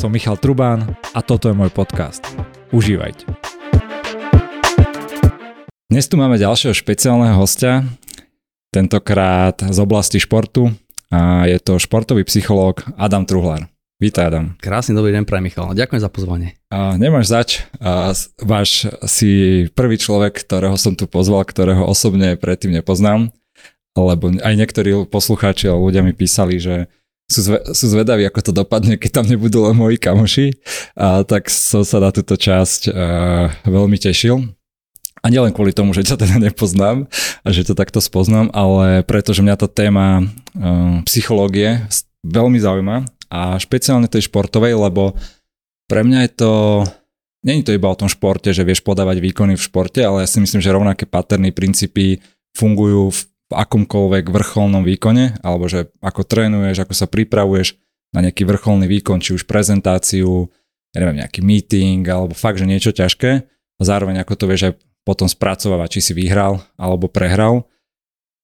Som Michal Trubán a toto je môj podcast. Užívajte. Dnes tu máme ďalšieho špeciálneho hostia, tentokrát z oblasti športu a je to športový psychológ Adam Truhlar. Vítaj Adam. Krásny dobrý deň pre Michal. Ďakujem za pozvanie. A nemáš zač. A váš si prvý človek, ktorého som tu pozval, ktorého osobne predtým nepoznám. Lebo aj niektorí poslucháči a ľudia mi písali, že sú, zve, sú zvedaví, ako to dopadne, keď tam nebudú len moji kamoši. A tak som sa na túto časť a, veľmi tešil. A nielen kvôli tomu, že ťa teda nepoznám a že to takto spoznám, ale pretože mňa tá téma uh, psychológie veľmi zaujíma a špeciálne tej športovej, lebo pre mňa je to, není to iba o tom športe, že vieš podávať výkony v športe, ale ja si myslím, že rovnaké paterny princípy fungujú v akomkoľvek vrcholnom výkone, alebo že ako trénuješ, ako sa pripravuješ na nejaký vrcholný výkon, či už prezentáciu, neviem, nejaký meeting, alebo fakt, že niečo ťažké. A zároveň ako to vieš aj potom spracovávať, či si vyhral alebo prehral.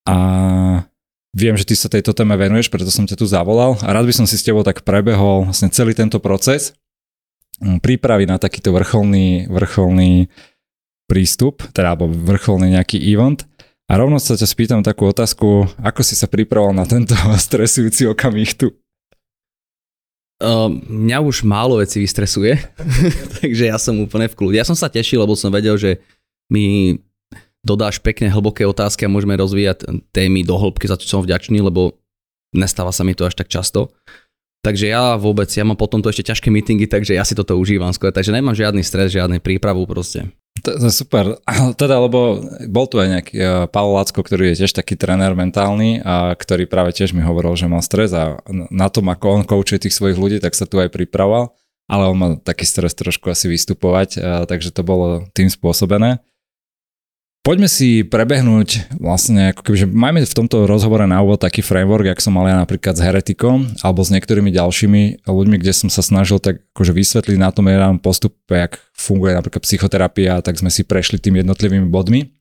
A Viem, že ty sa tejto téme venuješ, preto som ťa tu zavolal a rád by som si s tebou tak prebehol vlastne celý tento proces mm, prípravy na takýto vrcholný, vrcholný prístup, teda alebo vrcholný nejaký event. A rovno sa ťa spýtam takú otázku, ako si sa pripravoval na tento stresujúci okamih tu? Uh, mňa už málo vecí vystresuje, takže ja som úplne v kľude. Ja som sa tešil, lebo som vedel, že mi dodáš pekne hlboké otázky a môžeme rozvíjať témy do hĺbky, za čo som vďačný, lebo nestáva sa mi to až tak často. Takže ja vôbec, ja mám potom to ešte ťažké meetingy, takže ja si toto užívam skôr, takže nemám žiadny stres, žiadny prípravu proste. To, super. Teda, lebo bol tu aj nejaký uh, Paolo Lacko, ktorý je tiež taký tréner mentálny a ktorý práve tiež mi hovoril, že mal stres a na tom, ako on koučuje tých svojich ľudí, tak sa tu aj pripravoval, ale on má taký stres trošku asi vystupovať, uh, takže to bolo tým spôsobené. Poďme si prebehnúť vlastne, ako keby, že máme v tomto rozhovore na úvod taký framework, jak som mal ja napríklad s Heretikom alebo s niektorými ďalšími ľuďmi, kde som sa snažil tak akože vysvetliť na tom jednom postupe, jak funguje napríklad psychoterapia, tak sme si prešli tým jednotlivými bodmi.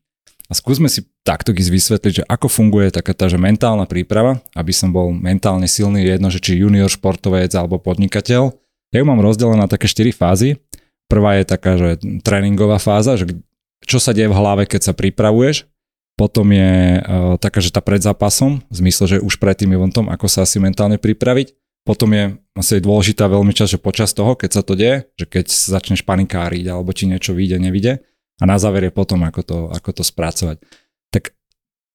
A skúsme si takto vysvetliť, že ako funguje taká tá, že mentálna príprava, aby som bol mentálne silný, jedno, že či junior športovec alebo podnikateľ. Ja ju mám rozdelené na také 4 fázy. Prvá je taká, že tréningová fáza, že čo sa deje v hlave, keď sa pripravuješ. Potom je uh, taká, že tá pred zápasom, v zmysle, že už pred tým eventom, ako sa asi mentálne pripraviť. Potom je asi dôležitá veľmi čas, že počas toho, keď sa to deje, že keď začneš panikáriť, alebo či niečo vyjde, nevyjde. A na záver je potom, ako to, ako to spracovať. Tak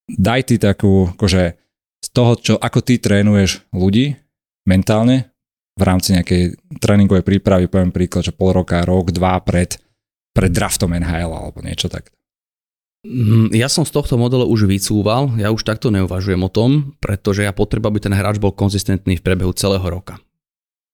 daj ty takú, akože z toho, čo, ako ty trénuješ ľudí mentálne v rámci nejakej tréningovej prípravy, poviem príklad, že pol roka, rok, dva pred pred draftom NHL alebo niečo tak. Mm, ja som z tohto modelu už vycúval, ja už takto neuvažujem o tom, pretože ja potrebujem, aby ten hráč bol konzistentný v priebehu celého roka.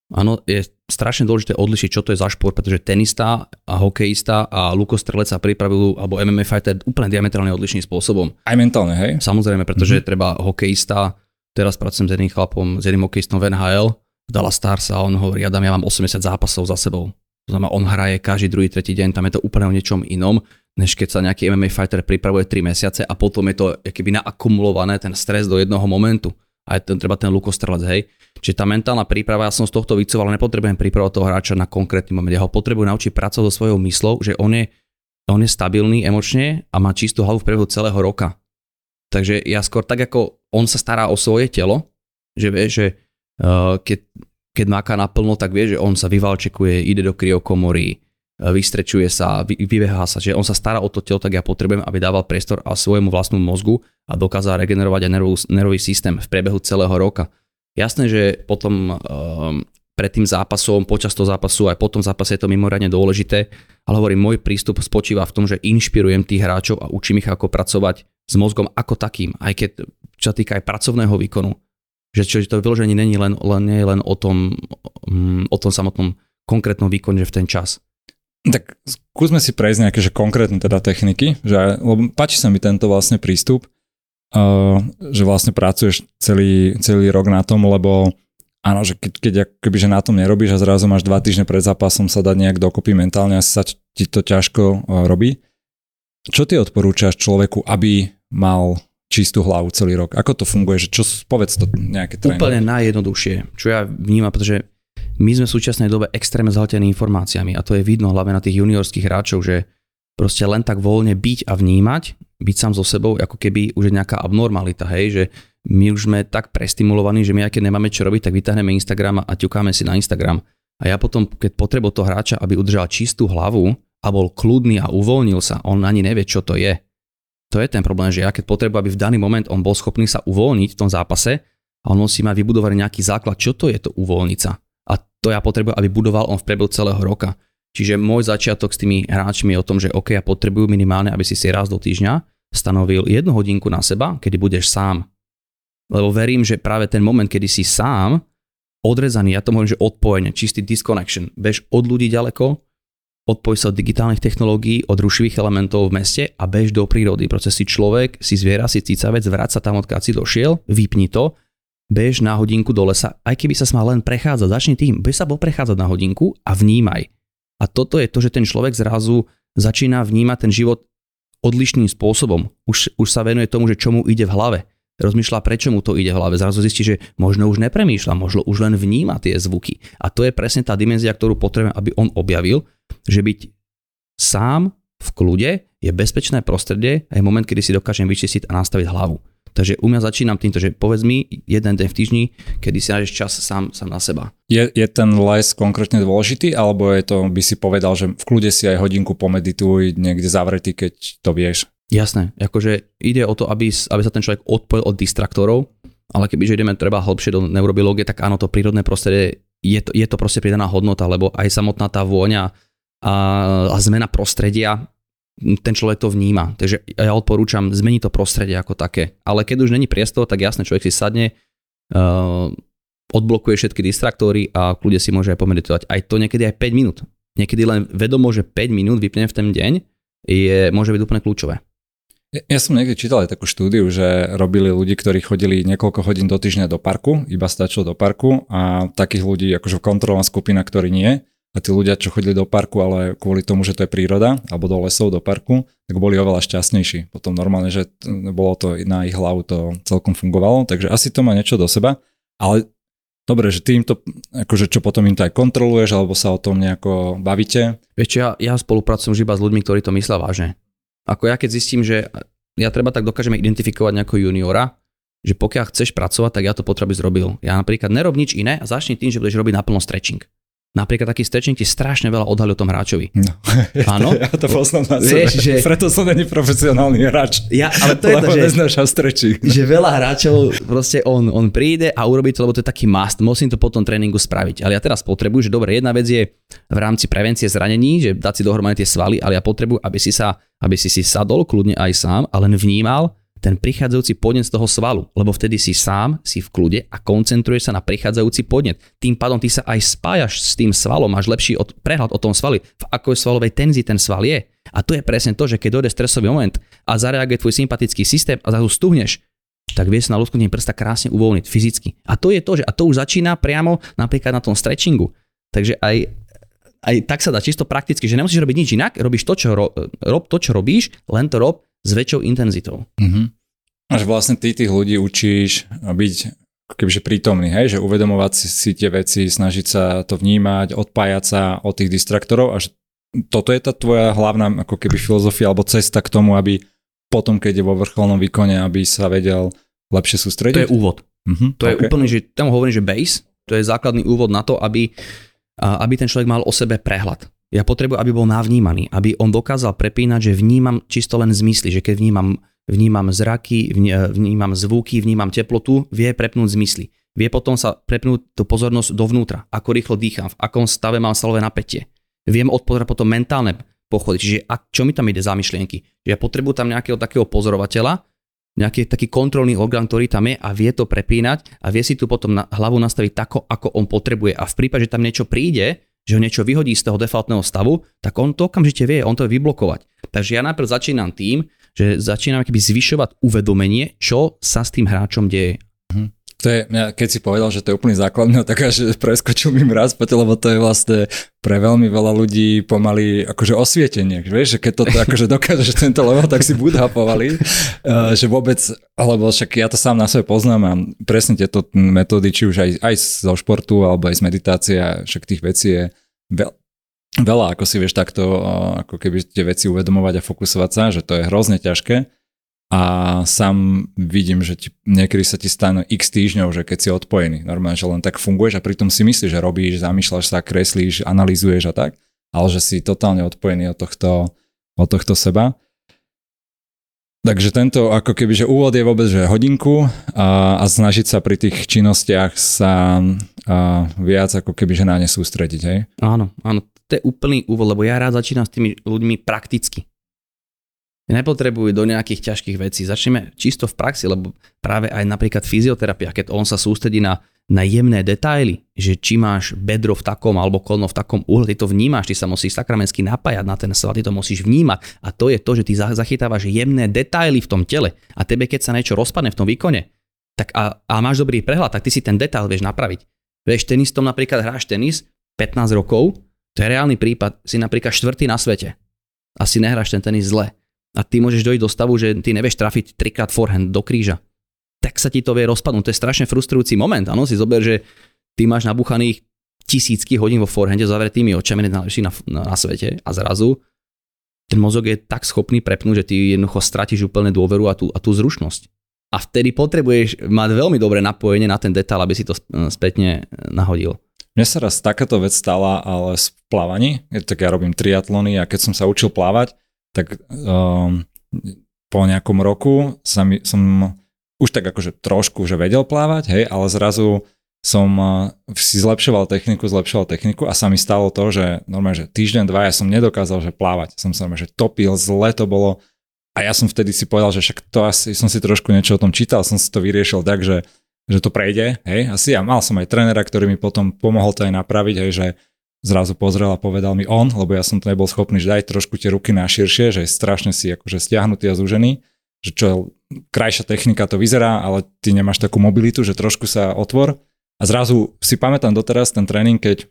Áno, je strašne dôležité odlišiť, čo to je za šport, pretože tenista a hokejista a lukostrelec sa pripravujú, alebo MMA fighter úplne diametrálne odlišným spôsobom. Aj mentálne, hej? Samozrejme, pretože mm-hmm. treba hokejista, teraz pracujem s jedným chlapom, s jedným hokejistom v NHL, Dala Stars a on hovorí, Adam, ja mám 80 zápasov za sebou. To znamená, on hraje každý druhý, tretí deň, tam je to úplne o niečom inom, než keď sa nejaký MMA fighter pripravuje 3 mesiace a potom je to keby naakumulované ten stres do jednoho momentu. A je ten, treba ten lukostrelec, hej. Čiže tá mentálna príprava, ja som z tohto vycoval, nepotrebujem pripravovať toho hráča na konkrétny moment. Ja ho potrebujem naučiť pracovať so svojou myslou, že on je, on je stabilný emočne a má čistú hlavu v priebehu celého roka. Takže ja skôr tak, ako on sa stará o svoje telo, že vie, že uh, keď keď máka naplno, tak vie, že on sa vyvalčekuje, ide do kryokomory, e, vystrečuje sa, vy, vybehá sa, že on sa stará o to telo, tak ja potrebujem, aby dával priestor a svojmu vlastnú mozgu a dokázal regenerovať aj nervový, nervový systém v priebehu celého roka. Jasné, že potom um, pred tým zápasom, počas toho zápasu aj potom zápase je to mimoriadne dôležité, ale hovorím, môj prístup spočíva v tom, že inšpirujem tých hráčov a učím ich ako pracovať s mozgom ako takým, aj keď čo týka aj pracovného výkonu že, čo, to vyloženie není len, len, nie len o tom, um, o tom samotnom konkrétnom výkone, že v ten čas. Tak skúsme si prejsť nejaké že konkrétne teda techniky, že, lebo páči sa mi tento vlastne prístup, uh, že vlastne pracuješ celý, celý rok na tom, lebo áno, že keď, keď keby, že na tom nerobíš a zrazu máš dva týždne pred zápasom sa dať nejak dokopy mentálne, asi sa ti to ťažko uh, robí. Čo ty odporúčaš človeku, aby mal čistú hlavu celý rok? Ako to funguje? Že čo, povedz to nejaké tréningy. Úplne najjednoduchšie, čo ja vnímam, pretože my sme v súčasnej dobe extrémne zhaltení informáciami a to je vidno hlavne na tých juniorských hráčov, že proste len tak voľne byť a vnímať, byť sám so sebou, ako keby už je nejaká abnormalita, hej, že my už sme tak prestimulovaní, že my keď nemáme čo robiť, tak vytáhneme Instagram a ťukáme si na Instagram. A ja potom, keď potrebujem toho hráča, aby udržal čistú hlavu a bol kľudný a uvoľnil sa, on ani nevie, čo to je. To je ten problém, že ja keď potrebujem, aby v daný moment on bol schopný sa uvoľniť v tom zápase, a on musí mať vybudovaný nejaký základ, čo to je to uvoľniť sa. A to ja potrebujem, aby budoval on v priebehu celého roka. Čiže môj začiatok s tými hráčmi je o tom, že OK, ja potrebujú minimálne, aby si si raz do týždňa stanovil jednu hodinku na seba, kedy budeš sám. Lebo verím, že práve ten moment, kedy si sám, odrezaný, ja to hovorím, že odpojenie, čistý disconnection, bež od ľudí ďaleko, odpoj sa od digitálnych technológií, od rušivých elementov v meste a bež do prírody. Proces si človek, si zviera, si cicavec, vráť sa tam, odkiaľ si došiel, vypni to, bež na hodinku do lesa, aj keby sa mal len prechádzať, začni tým, bež sa bol prechádzať na hodinku a vnímaj. A toto je to, že ten človek zrazu začína vnímať ten život odlišným spôsobom. Už, už sa venuje tomu, že čomu ide v hlave rozmýšľa, prečo mu to ide v hlave. Zrazu zistí, že možno už nepremýšľa, možno už len vníma tie zvuky. A to je presne tá dimenzia, ktorú potrebujeme, aby on objavil, že byť sám v kľude je bezpečné prostredie a je moment, kedy si dokážem vyčistiť a nastaviť hlavu. Takže u mňa začínam týmto, že povedz mi jeden deň v týždni, kedy si nájdeš čas sám, sám na seba. Je, je ten les konkrétne dôležitý, alebo je to, by si povedal, že v kľude si aj hodinku pomedituj niekde zavretý, keď to vieš? Jasné, akože ide o to, aby, aby sa ten človek odpojil od distraktorov, ale kebyže ideme treba hlbšie do neurobiológie, tak áno, to prírodné prostredie je to, je to proste pridaná hodnota, lebo aj samotná tá vôňa a, a zmena prostredia, ten človek to vníma. Takže ja odporúčam zmeniť to prostredie ako také. Ale keď už není priestor, tak jasne človek si sadne, uh, odblokuje všetky distraktory a kľude si môže aj pomeditovať. Aj to niekedy aj 5 minút. Niekedy len vedomo, že 5 minút vypne v ten deň, je, môže byť úplne kľúčové. Ja som niekde čítal aj takú štúdiu, že robili ľudí, ktorí chodili niekoľko hodín do týždňa do parku, iba stačilo do parku a takých ľudí, akože kontrolná skupina, ktorí nie. A tí ľudia, čo chodili do parku, ale kvôli tomu, že to je príroda, alebo do lesov, do parku, tak boli oveľa šťastnejší. Potom normálne, že bolo to na ich hlavu, to celkom fungovalo, takže asi to má niečo do seba. Ale dobre, že ty im to, akože čo potom im to aj kontroluješ, alebo sa o tom nejako bavíte? Vieš ja, ja spolupracujem už iba s ľuďmi, ktorí to myslia vážne. Ako ja keď zistím, že ja treba tak dokážeme identifikovať nejakého juniora, že pokiaľ chceš pracovať, tak ja to potrebujem zrobil. Ja napríklad nerob nič iné a začni tým, že budeš robiť naplno stretching. Napríklad taký stretching ti strašne veľa odhalí o tom hráčovi. No, Áno? Ja to poznám na. Vieš, že... Preto som není profesionálny hráč. Ja, ale to je to, že, že veľa hráčov proste on, on príde a urobí to, lebo to je taký must. Musím to po tom tréningu spraviť. Ale ja teraz potrebujem, že dobre, jedna vec je v rámci prevencie zranení, že dať si dohromady tie svaly, ale ja potrebujem, aby si sa, aby si si sadol kľudne aj sám a len vnímal, ten prichádzajúci podnet z toho svalu, lebo vtedy si sám, si v kľude a koncentruješ sa na prichádzajúci podnet. Tým pádom ty sa aj spájaš s tým svalom, máš lepší od, prehľad o tom svali, v akoj svalovej tenzii ten sval je. A to je presne to, že keď dojde stresový moment a zareaguje tvoj sympatický systém a zrazu stuhneš, tak vie sa na ľudskú prsta krásne uvoľniť fyzicky. A to je to, že a to už začína priamo napríklad na tom stretchingu. Takže aj, aj tak sa dá čisto prakticky, že nemusíš robiť nič inak, robíš to, čo, ro, rob to, čo robíš, len to rob s väčšou intenzitou. Mm-hmm. Až vlastne ty tých ľudí učíš byť kebyže prítomný, hej, že uvedomovať si, si tie veci, snažiť sa to vnímať, odpájať sa od tých distraktorov, až toto je tá tvoja hlavná ako keby filozofia alebo cesta k tomu, aby potom, keď je vo vrcholnom výkone, aby sa vedel lepšie sústrediť? To je úvod. Uh-huh, to okay. je úplne, že tam hovorím, že base, to je základný úvod na to, aby, aby ten človek mal o sebe prehľad. Ja potrebujem, aby bol navnímaný, aby on dokázal prepínať, že vnímam čisto len zmysly, že keď vnímam, vnímam zraky, vnímam zvuky, vnímam teplotu, vie prepnúť zmysly. Vie potom sa prepnúť tú pozornosť dovnútra, ako rýchlo dýcham, v akom stave mám svalové napätie. Viem odpovedať potom mentálne pochody, čiže ak, čo mi tam ide za myšlienky. Ja potrebujem tam nejakého takého pozorovateľa, nejaký taký kontrolný orgán, ktorý tam je a vie to prepínať a vie si tu potom na hlavu nastaviť tako, ako on potrebuje. A v prípade, že tam niečo príde, že ho niečo vyhodí z toho defaultného stavu, tak on to okamžite vie, on to vie vyblokovať. Takže ja najprv začínam tým, že začínam keby zvyšovať uvedomenie, čo sa s tým hráčom deje. To je, keď si povedal, že to je úplný základný, no tak až preskočil mi mraz, lebo to je vlastne pre veľmi veľa ľudí pomaly akože osvietenie. Vieš, že keď to akože dokážeš tento level, tak si Budha pomaly, uh, že vôbec, alebo však ja to sám na sebe poznám a presne tieto metódy, či už aj, aj zo športu, alebo aj z meditácie, však tých vecí je veľ, veľa, ako si vieš takto, uh, ako keby tie veci uvedomovať a fokusovať sa, že to je hrozne ťažké a sám vidím, že ti, niekedy sa ti stane x týždňov, že keď si odpojený, normálne, že len tak funguješ a pritom si myslíš, že robíš, zamýšľaš sa, kreslíš, analýzuješ a tak, ale že si totálne odpojený od tohto, od tohto seba. Takže tento ako keby, že úvod je vôbec, že hodinku a, a snažiť sa pri tých činnostiach sa a, viac ako keby, že na ne sústrediť, hej? Áno, áno, to je úplný úvod, lebo ja rád začínam s tými ľuďmi prakticky nepotrebujú do nejakých ťažkých vecí. Začneme čisto v praxi, lebo práve aj napríklad fyzioterapia, keď on sa sústredí na, na jemné detaily, že či máš bedro v takom alebo kolno v takom uhle, ty to vnímaš, ty sa musíš sakramensky napájať na ten sval, ty to musíš vnímať. A to je to, že ty zachytávaš jemné detaily v tom tele. A tebe, keď sa niečo rozpadne v tom výkone, tak a, a máš dobrý prehľad, tak ty si ten detail vieš napraviť. Vieš, tenistom napríklad hráš tenis 15 rokov, to je reálny prípad, si napríklad štvrtý na svete a si nehráš ten tenis zle a ty môžeš dojsť do stavu, že ty nevieš trafiť trikrát forehand do kríža, tak sa ti to vie rozpadnúť. To je strašne frustrujúci moment. Áno, si zober, že ty máš nabuchaných tisícky hodín vo forehande zavretými očami najlepší na, na, na svete a zrazu ten mozog je tak schopný prepnúť, že ty jednoducho stratíš úplne dôveru a tú, a tú zrušnosť. A vtedy potrebuješ mať veľmi dobré napojenie na ten detail, aby si to spätne nahodil. Mne sa raz takáto vec stala, ale v plávaní. Tak ja robím triatlony a keď som sa učil plávať, tak um, po nejakom roku sa mi, som už tak akože trošku že vedel plávať, hej, ale zrazu som uh, si zlepšoval techniku, zlepšoval techniku a sa mi stalo to, že normálne, že týždeň, dva ja som nedokázal, že plávať. Som sa že topil, zle to bolo a ja som vtedy si povedal, že však to asi, som si trošku niečo o tom čítal, som si to vyriešil tak, že, že to prejde, hej, asi ja mal som aj trénera, ktorý mi potom pomohol to aj napraviť, hej, že zrazu pozrel a povedal mi on, lebo ja som to nebol schopný, že daj trošku tie ruky na širšie, že je strašne si akože stiahnutý a zúžený, že čo krajšia technika to vyzerá, ale ty nemáš takú mobilitu, že trošku sa otvor. A zrazu si pamätám doteraz ten tréning, keď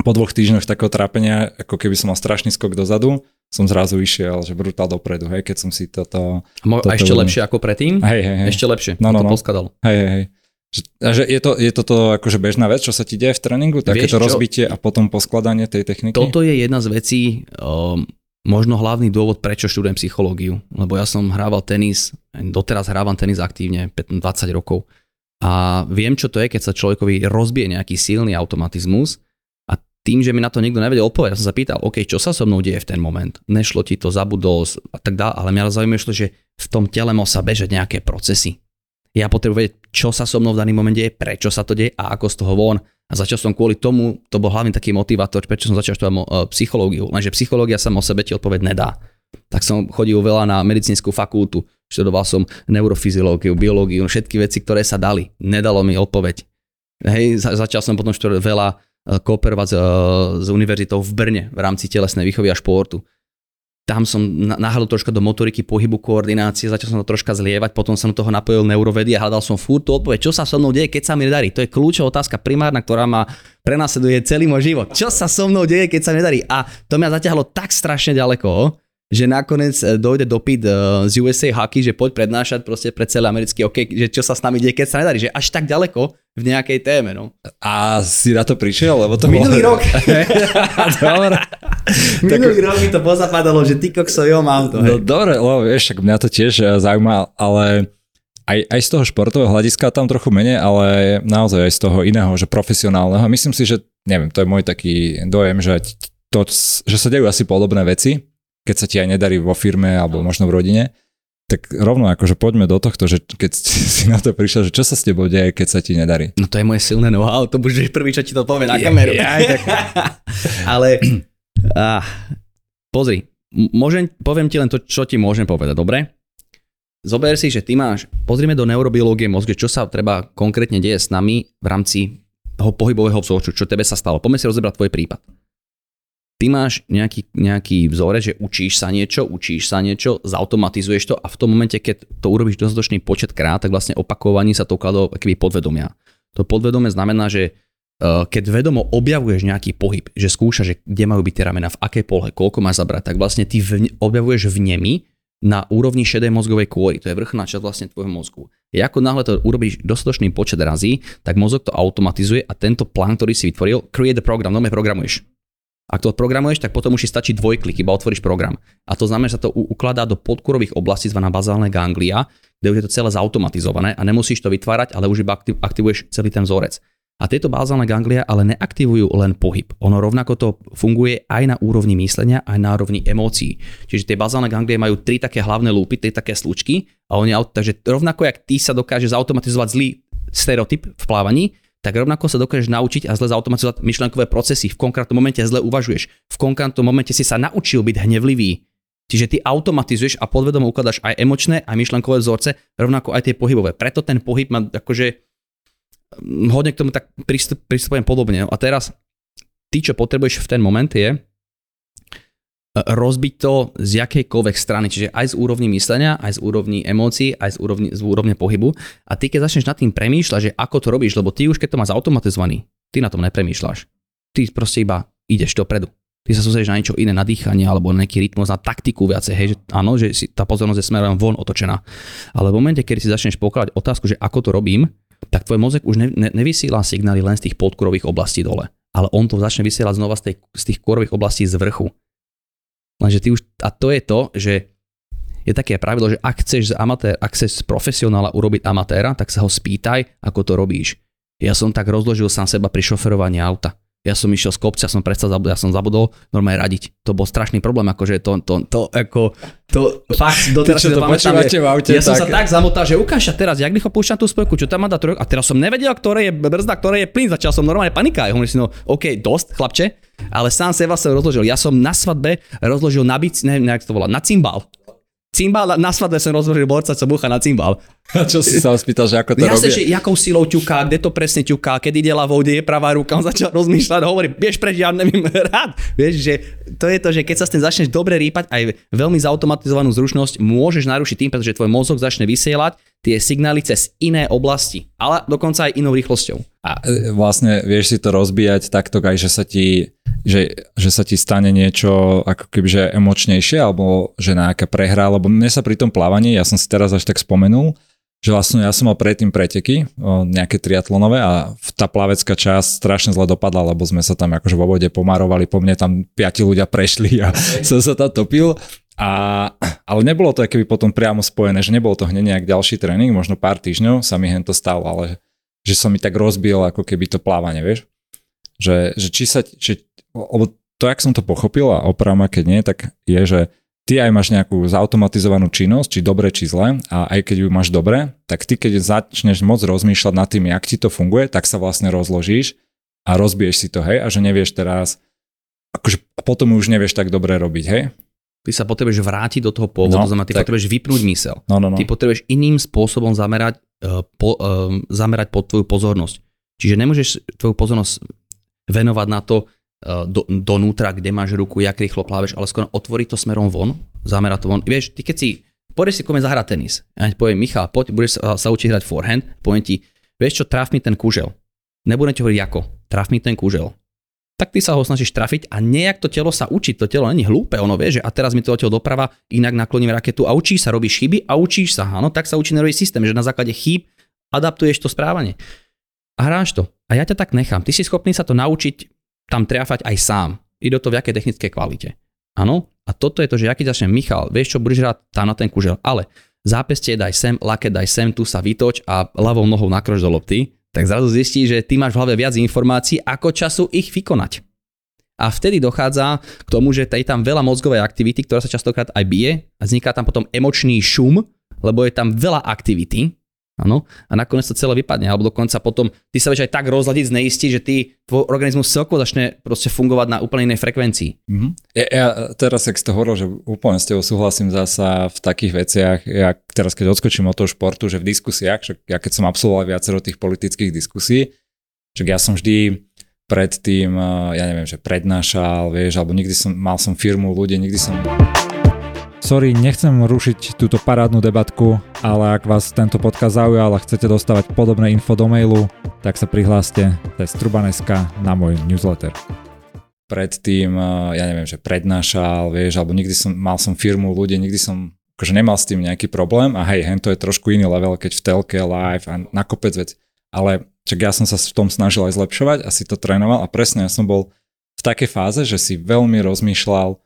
po dvoch týždňoch takého trápenia, ako keby som mal strašný skok dozadu, som zrazu išiel, že brutál dopredu, hej, keď som si toto... Mo- toto a ešte lepšie ako predtým? Hej, hej, hej. Ešte lepšie, no, no, to no. poskladal. Hej, hej, hej. Že je, to, je toto akože bežná vec, čo sa ti deje v tréningu? Takéto rozbitie a potom poskladanie tej techniky? Toto je jedna z vecí, um, možno hlavný dôvod, prečo študujem psychológiu. Lebo ja som hrával tenis, doteraz hrávam tenis aktívne 20 rokov. A viem, čo to je, keď sa človekovi rozbije nejaký silný automatizmus a tým, že mi na to niekto nevedel odpovedať, ja som sa pýtal, OK, čo sa so mnou deje v ten moment? Nešlo ti to, zabudol a tak ďalej, ale mňa zaujímavé, že v tom tele sa bežať nejaké procesy ja potrebujem vedieť, čo sa so mnou v daný moment deje, prečo sa to deje a ako z toho von. A začal som kvôli tomu, to bol hlavný taký motivátor, prečo som začal študovať uh, psychológiu. Lenže psychológia sa o sebe ti odpoveď nedá. Tak som chodil veľa na medicínsku fakultu, študoval som neurofyziológiu, biológiu, všetky veci, ktoré sa dali. Nedalo mi odpoveď. Hej, začal som potom študovať veľa uh, kooperovať s, uh, s univerzitou v Brne v rámci telesnej výchovy a športu tam som nahľadol troška do motoriky, pohybu, koordinácie, začal som to troška zlievať, potom som toho napojil neurovedy a hľadal som furt tú odpoveď, čo sa so mnou deje, keď sa mi nedarí. To je kľúčová otázka primárna, ktorá ma prenasleduje celý môj život. Čo sa so mnou deje, keď sa nedarí? A to mňa zaťahlo tak strašne ďaleko, že nakoniec e, dojde dopyt e, z USA Hockey, že poď prednášať proste pre celý americký OK, že čo sa s nami deje, keď sa nedarí, že až tak ďaleko v nejakej téme. No. A si na to prišiel? Lebo to Minulý bolo... rok. Dobre. Minulý rok mi to pozapadalo, že ty kokso, jo, mám to. No dobre, lebo vieš, mňa to tiež e, zaujíma, ale aj, aj z toho športového hľadiska tam trochu menej, ale naozaj aj z toho iného, že profesionálneho. Myslím si, že, neviem, to je môj taký dojem, že, to, že sa dejú asi podobné veci, keď sa ti aj nedarí vo firme alebo možno v rodine, tak rovno akože poďme do tohto, že keď si na to prišiel, že čo sa s tebou deje, keď sa ti nedarí. No to je moje silné know-how, to budeš prvý, čo ti to povie na kameru. Yeah, tak... Ale ah, pozri, môžem, poviem ti len to, čo ti môžem povedať, dobre? Zober si, že ty máš, pozrime do neurobiológie mozgu, čo sa treba konkrétne deje s nami v rámci toho pohybového vzorču, čo tebe sa stalo. Poďme si rozebrať tvoj prípad ty máš nejaký, nejaký vzorec, že učíš sa niečo, učíš sa niečo, zautomatizuješ to a v tom momente, keď to urobíš dostatočný počet krát, tak vlastne opakovaní sa to kladlo keby podvedomia. To podvedomie znamená, že uh, keď vedomo objavuješ nejaký pohyb, že skúšaš, že kde majú byť tie ramena, v akej polohe, koľko máš zabrať, tak vlastne ty v, objavuješ vnemy na úrovni šedej mozgovej kôry. To je vrchná časť vlastne tvojho mozgu. Ja ako náhle to urobíš dostatočný počet razí, tak mozog to automatizuje a tento plán, ktorý si vytvoril, create the program, no programuješ. Ak to odprogramuješ, tak potom už si stačí dvojklik, iba otvoríš program. A to znamená, že sa to ukladá do podkurových oblastí zvaná bazálne ganglia, kde už je to celé zautomatizované a nemusíš to vytvárať, ale už iba aktivuješ celý ten vzorec. A tieto bazálne ganglia ale neaktivujú len pohyb. Ono rovnako to funguje aj na úrovni myslenia, aj na úrovni emócií. Čiže tie bazálne ganglie majú tri také hlavné lúpy, tri také slučky a oni, takže rovnako jak ty sa dokáže zautomatizovať zlý stereotyp v plávaní, tak rovnako sa dokážeš naučiť a zle zautomatizovať myšlenkové procesy. V konkrétnom momente zle uvažuješ. V konkrétnom momente si sa naučil byť hnevlivý. Čiže ty automatizuješ a podvedomo ukladaš aj emočné, aj myšlenkové vzorce, rovnako aj tie pohybové. Preto ten pohyb má akože hm, hodne k tomu tak pristupujem podobne. A teraz ty, čo potrebuješ v ten moment je rozbiť to z jakejkoľvek strany, čiže aj z úrovni myslenia, aj z úrovni emócií, aj z úrovni, z úrovne pohybu. A ty keď začneš nad tým premýšľať, že ako to robíš, lebo ty už keď to máš automatizovaný, ty na tom nepremýšľaš. Ty proste iba ideš dopredu. Ty sa sústredíš na niečo iné, na dýchanie alebo na nejaký rytmus, na taktiku viacej, hej, že áno, že si tá pozornosť je smerom von otočená. Ale v momente, keď si začneš pokladať otázku, že ako to robím, tak tvoj mozog už ne, ne, nevysiela signály len z tých podkurových oblastí dole, ale on to začne vysielať znova z, tej, z tých kurových oblastí z vrchu. Lenže ty už, a to je to, že je také pravidlo, že ak chceš z, amatér, ak chceš z profesionála urobiť amatéra, tak sa ho spýtaj, ako to robíš. Ja som tak rozložil sám seba pri šoferovaní auta. Ja som išiel z kopca, som predsa zabudol, ja som zabudol normálne radiť. To bol strašný problém, akože to, to, to, ako, to fakt doteraz to počúvate v aute, Ja tak... som sa tak zamotal, že ukáž teraz, jak rýchlo púšťam tú spojku, čo tam má dať. A teraz som nevedel, ktoré je brzda, ktoré je plyn, začal som normálne panika. Ja hovorím si, no OK, dosť, chlapče, ale sám seba som rozložil. Ja som na svadbe rozložil na bic, neviem, jak to volá, na cymbal. Cymbal, na svadbe som rozložil borca, co bucha na cymbal. A čo si sa spýtal, že ako to ja robí? že jakou silou ťuká, kde to presne ťuká, kedy ide ľavou, kde je pravá ruka, on začal rozmýšľať, hovorí, vieš preč, ja neviem rád. Vieš, že to je to, že keď sa s tým začneš dobre rýpať, aj veľmi zautomatizovanú zručnosť môžeš narušiť tým, pretože tvoj mozog začne vysielať tie signály cez iné oblasti, ale dokonca aj inou rýchlosťou. A e, vlastne vieš si to rozbíjať takto aj, že sa ti, že, že sa ti stane niečo ako keby že emočnejšie, alebo že nejaká prehra, lebo mne sa pri tom plávaní, ja som si teraz až tak spomenul, že vlastne ja som mal predtým preteky, nejaké triatlonové a tá plavecká časť strašne zle dopadla, lebo sme sa tam akože vo vode pomarovali, po mne tam piati ľudia prešli a som sa tam topil. A, ale nebolo to keby potom priamo spojené, že nebolo to hneď nejak ďalší tréning, možno pár týždňov sa mi hen to stalo, ale že som mi tak rozbil ako keby to plávanie, vieš. Že, že či sa, či, lebo to, jak som to pochopil a opravma, keď nie, tak je, že ty aj máš nejakú zautomatizovanú činnosť, či dobre, či zle, a aj keď ju máš dobre, tak ty keď začneš moc rozmýšľať nad tým, jak ti to funguje, tak sa vlastne rozložíš a rozbiješ si to, hej, a že nevieš teraz, akože potom už nevieš tak dobre robiť, hej. Ty sa potrebuješ vrátiť do toho pôvodu, no, znamená, ty tak. potrebuješ vypnúť mysel. No, no, no. Ty potrebuješ iným spôsobom zamerať, uh, po, uh, zamerať pod tvoju pozornosť. Čiže nemôžeš tvoju pozornosť venovať na to, do, donútra, kde máš ruku, jak rýchlo pláveš, ale skôr otvorí to smerom von, zamera to von. Vieš, ty keď si, pôjdeš si kome zahrať tenis, ja ti poviem, Michal, poď, budeš sa, sa učiť hrať forehand, poviem ti, vieš čo, traf mi ten kúžel. Nebudem ti hovoriť ako, traf mi ten kúžel. Tak ty sa ho snažíš trafiť a nejak to telo sa učí, to telo není hlúpe, ono vie, že a teraz mi to odtiaľ doprava, inak nakloním raketu a učíš sa, robíš chyby a učíš sa, áno, tak sa učí nervový systém, že na základe chýb adaptuješ to správanie. A hráš to. A ja ťa tak nechám. Ty si schopný sa to naučiť tam triafať aj sám. Ide to v akej technickej kvalite. Áno? A toto je to, že aký začne Michal, vieš čo, budeš hrať tam na ten kužel, ale zápestie daj sem, lake daj sem, tu sa vytoč a ľavou nohou nakroč do lopty, tak zrazu zistí, že ty máš v hlave viac informácií, ako času ich vykonať. A vtedy dochádza k tomu, že je tam veľa mozgovej aktivity, ktorá sa častokrát aj bije a vzniká tam potom emočný šum, lebo je tam veľa aktivity, Áno? A nakoniec to celé vypadne. Alebo dokonca potom ty sa vieš aj tak rozladiť, zneistí, že ty, tvoj organizmus celkovo začne proste fungovať na úplne inej frekvencii. Mm-hmm. Ja, ja teraz, ak ste hovoril, že úplne s tebou súhlasím zasa v takých veciach, ja teraz keď odskočím od toho športu, že v diskusiách, že ja keď som absolvoval viacero tých politických diskusí, že ja som vždy predtým, ja neviem, že prednášal, vieš, alebo nikdy som, mal som firmu ľudí, nikdy som... Sorry, nechcem rušiť túto parádnu debatku, ale ak vás tento podcast zaujal a chcete dostávať podobné info do mailu, tak sa prihláste cez Truban.sk na môj newsletter. Predtým, ja neviem, že prednášal, vieš, alebo nikdy som, mal som firmu ľudí, nikdy som akože nemal s tým nejaký problém a hej, hen to je trošku iný level, keď v telke, live a na kopec vec. Ale čak ja som sa v tom snažil aj zlepšovať a si to trénoval a presne ja som bol v takej fáze, že si veľmi rozmýšľal,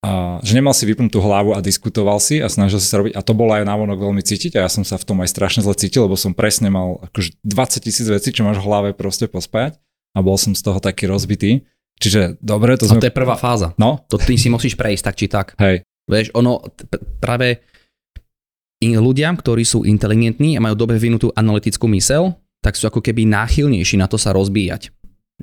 a, že nemal si vypnutú hlavu a diskutoval si a snažil si sa robiť a to bolo aj návonok veľmi cítiť a ja som sa v tom aj strašne zle cítil, lebo som presne mal akože 20 tisíc vecí, čo máš v hlave proste pospájať a bol som z toho taký rozbitý. Čiže dobre, to sme... A to je prvá fáza. No. To ty si musíš prejsť tak či tak. Hej. Vieš, ono práve in, ľudia, ktorí sú inteligentní a majú dobre vyvinutú analytickú mysel, tak sú ako keby náchylnejší na to sa rozbíjať.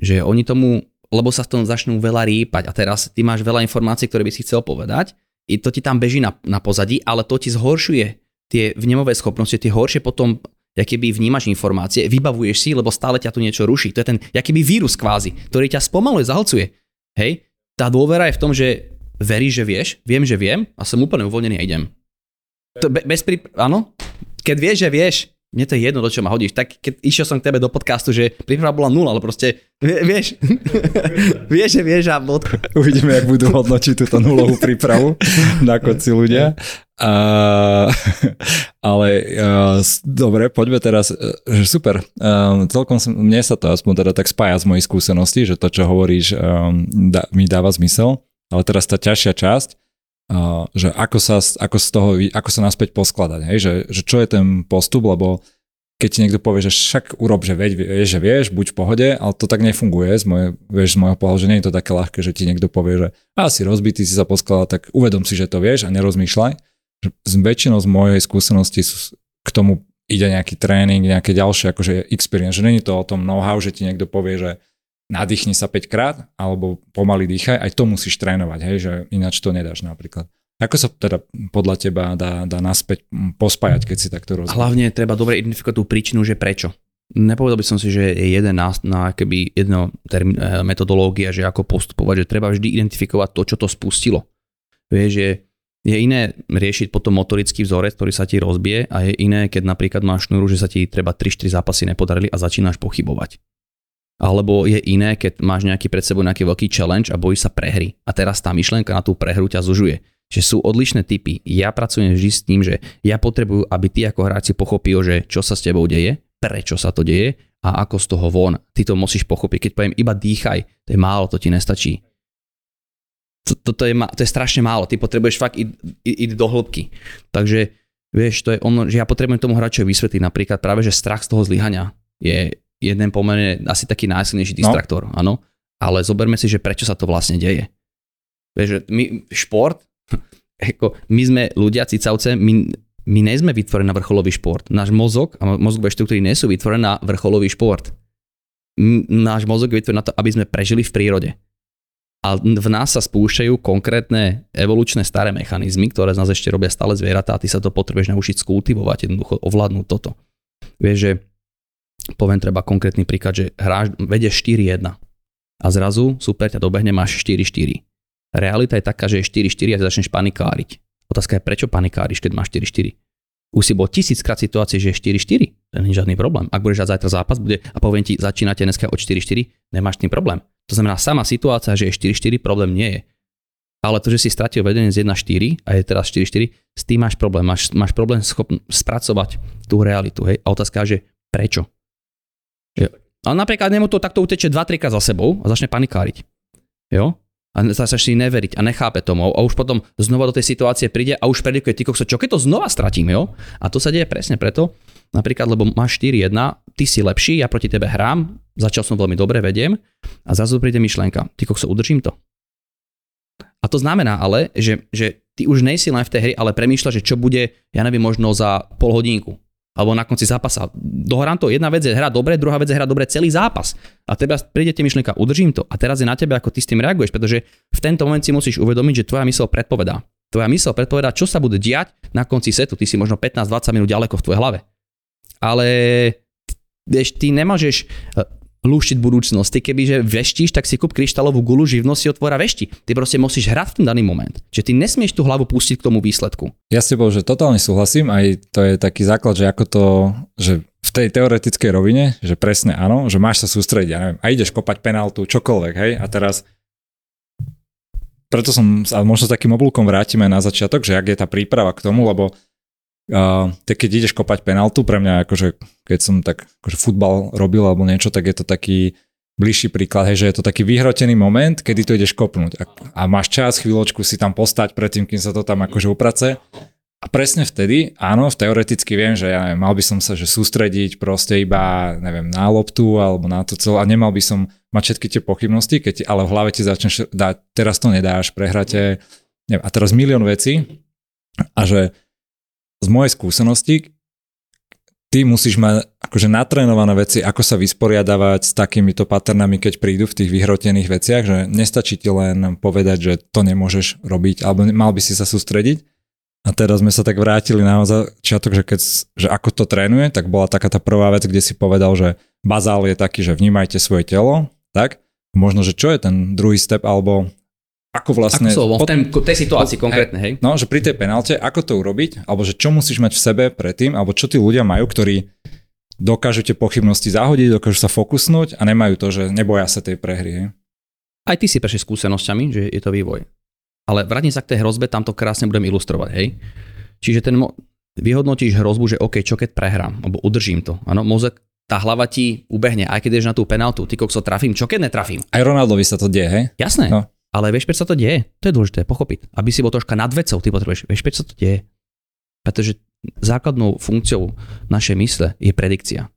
Že oni tomu, lebo sa v tom začnú veľa rýpať a teraz ty máš veľa informácií, ktoré by si chcel povedať, i to ti tam beží na, na pozadí, ale to ti zhoršuje tie vnemové schopnosti, tie horšie potom keby vnímaš informácie, vybavuješ si, lebo stále ťa tu niečo ruší. To je ten keby vírus kvázi, ktorý ťa spomaluje, zahlcuje. Hej? Tá dôvera je v tom, že veríš, že vieš, viem, že viem a som úplne uvoľnený a idem. To be, bez pri... Áno? Keď vieš, že vieš, mne to je jedno, do čo ma hodíš. Tak keď išiel som k tebe do podcastu, že príprava bola nula, ale proste, vieš, vieš, že vieš a bod. Uvidíme, jak budú hodnotiť túto nulovú prípravu na konci ľudia. Uh, ale uh, dobre, poďme teraz, že super, uh, celkom som, mne sa to aspoň teda tak spája z mojich skúseností, že to, čo hovoríš, um, da, mi dáva zmysel, ale teraz tá ťažšia časť, že ako sa, ako z toho, ako sa naspäť poskladať, hej? Že, že čo je ten postup, lebo keď ti niekto povie, že však urob, že vieš, že vieš, buď v pohode, ale to tak nefunguje z, moje, vieš, z môjho pohľadu, že nie je to také ľahké, že ti niekto povie, že a si rozbitý, si sa poskladal, tak uvedom si, že to vieš a nerozmýšľaj. Z väčšinou z mojej skúsenosti sú, k tomu ide nejaký tréning, nejaké ďalšie akože experience, že není to o tom know-how, že ti niekto povie, že nadýchni sa 5 krát, alebo pomaly dýchaj, aj to musíš trénovať, hej, že ináč to nedáš napríklad. Ako sa teda podľa teba dá, dá naspäť pospájať, keď si takto rozumie? Hlavne treba dobre identifikovať tú príčinu, že prečo. Nepovedal by som si, že je jeden na, na keby jedno term, eh, metodológia, že ako postupovať, že treba vždy identifikovať to, čo to spustilo. Vieš, že je iné riešiť potom motorický vzorec, ktorý sa ti rozbije a je iné, keď napríklad máš šnúru, že sa ti treba 3-4 zápasy nepodarili a začínaš pochybovať. Alebo je iné, keď máš nejaký pred sebou nejaký veľký challenge a bojíš sa prehry. A teraz tá myšlienka na tú prehru ťa zužuje. Že sú odlišné typy. Ja pracujem vždy s tým, že ja potrebujú, aby ty ako hráč si pochopil, že čo sa s tebou deje, prečo sa to deje a ako z toho von. Ty to musíš pochopiť. Keď poviem iba dýchaj, to je málo, to ti nestačí. Toto to, to, je, to je strašne málo. Ty potrebuješ fakt ísť do hĺbky. Takže vieš, to je ono, že ja potrebujem tomu hráčovi vysvetliť napríklad práve, že strach z toho zlyhania je jeden pomerne asi taký najsilnejší no. distraktor, no. áno. Ale zoberme si, že prečo sa to vlastne deje. Vieš, my, šport, ako, my sme ľudia, cicavce, my, my nie sme vytvorení na vrcholový šport. Náš mozog a mozgové štruktúry nie sú vytvorené na vrcholový šport. Náš mozog je vytvorený na to, aby sme prežili v prírode. A v nás sa spúšťajú konkrétne evolučné staré mechanizmy, ktoré z nás ešte robia stále zvieratá a ty sa to potrebuješ naučiť skultivovať, jednoducho ovládnuť toto. Vieš, že poviem treba konkrétny príklad, že hráš, vedieš 4-1 a zrazu super ťa dobehne, máš 4-4. Realita je taká, že je 4-4 a ty začneš panikáriť. Otázka je, prečo panikáriš, keď máš 4-4? Už si bol tisíckrát situácie, že je 4-4, to nie je žiadny problém. Ak budeš zajtra zápas bude, a poviem ti, začínate dneska od 4-4, nemáš tým problém. To znamená, sama situácia, že je 4-4, problém nie je. Ale to, že si stratil vedenie z 1-4 a je teraz 4-4, s tým máš problém. Máš, máš problém schopn- spracovať tú realitu. Hej? A otázka je, že prečo? Jo. A napríklad nemu to takto uteče 2-3 krát za sebou a začne panikáriť. Jo? A začne si neveriť a nechápe tomu. A už potom znova do tej situácie príde a už predikuje, ty kokso, čo keď to znova stratím, jo? A to sa deje presne preto, napríklad, lebo máš 4-1, ty si lepší, ja proti tebe hrám, začal som veľmi dobre, vediem a zrazu príde myšlienka, ty kokso, udržím to. A to znamená ale, že, že ty už nejsi len v tej hre, ale premýšľa, že čo bude, ja neviem, možno za pol hodinku, alebo na konci zápasa. Dohrám to, jedna vec je hrať dobre, druhá vec je hrať dobre celý zápas. A teba príde ti myšlienka, udržím to. A teraz je na tebe, ako ty s tým reaguješ, pretože v tento moment si musíš uvedomiť, že tvoja mysl predpovedá. Tvoja mysl predpovedá, čo sa bude diať na konci setu. Ty si možno 15-20 minút ďaleko v tvojej hlave. Ale vieš, ty nemôžeš, lúštiť budúcnosť. Ty keby že veštíš, tak si kúp kryštálovú gulu, živnosť si otvora vešti. Ty proste musíš hrať v ten daný moment. Čiže ty nesmieš tú hlavu pustiť k tomu výsledku. Ja s tebou, že totálne súhlasím, aj to je taký základ, že ako to, že v tej teoretickej rovine, že presne áno, že máš sa sústrediť, ja neviem, a ideš kopať penáltu, čokoľvek, hej, a teraz preto som sa možno s takým oblúkom vrátime na začiatok, že ak je tá príprava k tomu, lebo uh, keď ideš kopať penaltu, pre mňa akože, keď som tak akože futbal robil alebo niečo, tak je to taký bližší príklad, hej, že je to taký vyhrotený moment, kedy to ideš kopnúť. A, a máš čas, chvíľočku si tam postať predtým, kým sa to tam akože uprace. A presne vtedy, áno, teoreticky viem, že ja neviem, mal by som sa že sústrediť proste iba, neviem, na loptu alebo na to celé. A nemal by som mať všetky tie pochybnosti, keď ale v hlave ti začneš dať, teraz to nedáš, prehráte, neviem, a teraz milión vecí. A že z mojej skúsenosti ty musíš mať akože natrénované veci, ako sa vysporiadavať s takýmito patternami, keď prídu v tých vyhrotených veciach, že nestačí ti len povedať, že to nemôžeš robiť, alebo mal by si sa sústrediť, a teraz sme sa tak vrátili na začiatok, že, keď, že ako to trénuje, tak bola taká tá prvá vec, kde si povedal, že bazál je taký, že vnímajte svoje telo, tak? Možno, že čo je ten druhý step, alebo ako vlastne... Ako v ten, tej situácii konkrétne, hej? No, že pri tej penalte, ako to urobiť, alebo že čo musíš mať v sebe predtým, alebo čo tí ľudia majú, ktorí dokážu tie pochybnosti zahodiť, dokážu sa fokusnúť a nemajú to, že neboja sa tej prehry, hej? Aj ty si prešiel skúsenosťami, že je to vývoj. Ale vrátim sa k tej hrozbe, tam to krásne budem ilustrovať, hej. Čiže ten mo- vyhodnotíš hrozbu, že OK, čo keď prehrám, alebo udržím to. Áno, mozek, tá hlava ti ubehne, aj keď ideš na tú penaltu, ty kokso trafím, čo keď netrafím. Aj Ronaldovi sa to deje, hej? Jasné. No. Ale vieš, prečo sa to deje? To je dôležité pochopiť. Aby si bol troška nad vecou, ty potrebuješ. Vieš, prečo sa to deje? Pretože základnou funkciou našej mysle je predikcia.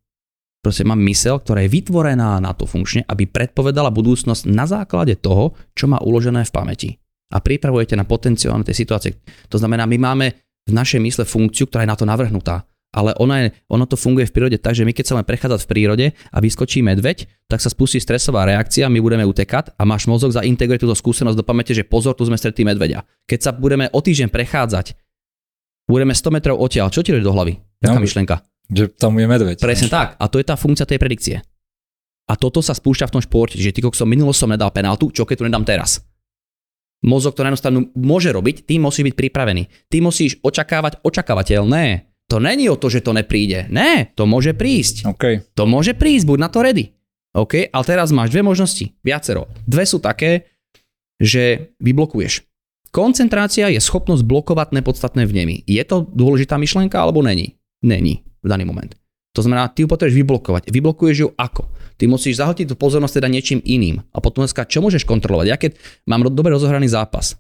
Proste mám mysel, ktorá je vytvorená na to funkčne, aby predpovedala budúcnosť na základe toho, čo má uložené v pamäti a pripravujete na potenciálne tie situácie. To znamená, my máme v našej mysle funkciu, ktorá je na to navrhnutá. Ale ona je, ono to funguje v prírode tak, že my keď sa len prechádzať v prírode a vyskočí medveď, tak sa spustí stresová reakcia, my budeme utekať a máš mozog zaintegruje túto skúsenosť do pamäte, že pozor, tu sme stretli medveďa. Keď sa budeme o týždeň prechádzať, budeme 100 metrov odtiaľ, čo ti do hlavy? Taká no, myšlienka. Že tam je medveď. Presne tak. A to je tá funkcia tej predikcie. A toto sa spúšťa v tom športe, že ty som minulo som nedal penáltu, čo keď tu nedám teraz mozog to na stranu môže robiť, ty musíš byť pripravený. Ty musíš očakávať očakávateľné. To není o to, že to nepríde. Ne, to môže prísť. Okay. To môže prísť, buď na to ready. OK, ale teraz máš dve možnosti, viacero. Dve sú také, že vyblokuješ. Koncentrácia je schopnosť blokovať nepodstatné vnemy. Je to dôležitá myšlienka alebo není? Není v daný moment. To znamená, ty ju potrebuješ vyblokovať. Vyblokuješ ju ako? Ty musíš zahltiť tú pozornosť teda niečím iným. A potom dneska, čo môžeš kontrolovať? Ja keď mám dobre rozohraný zápas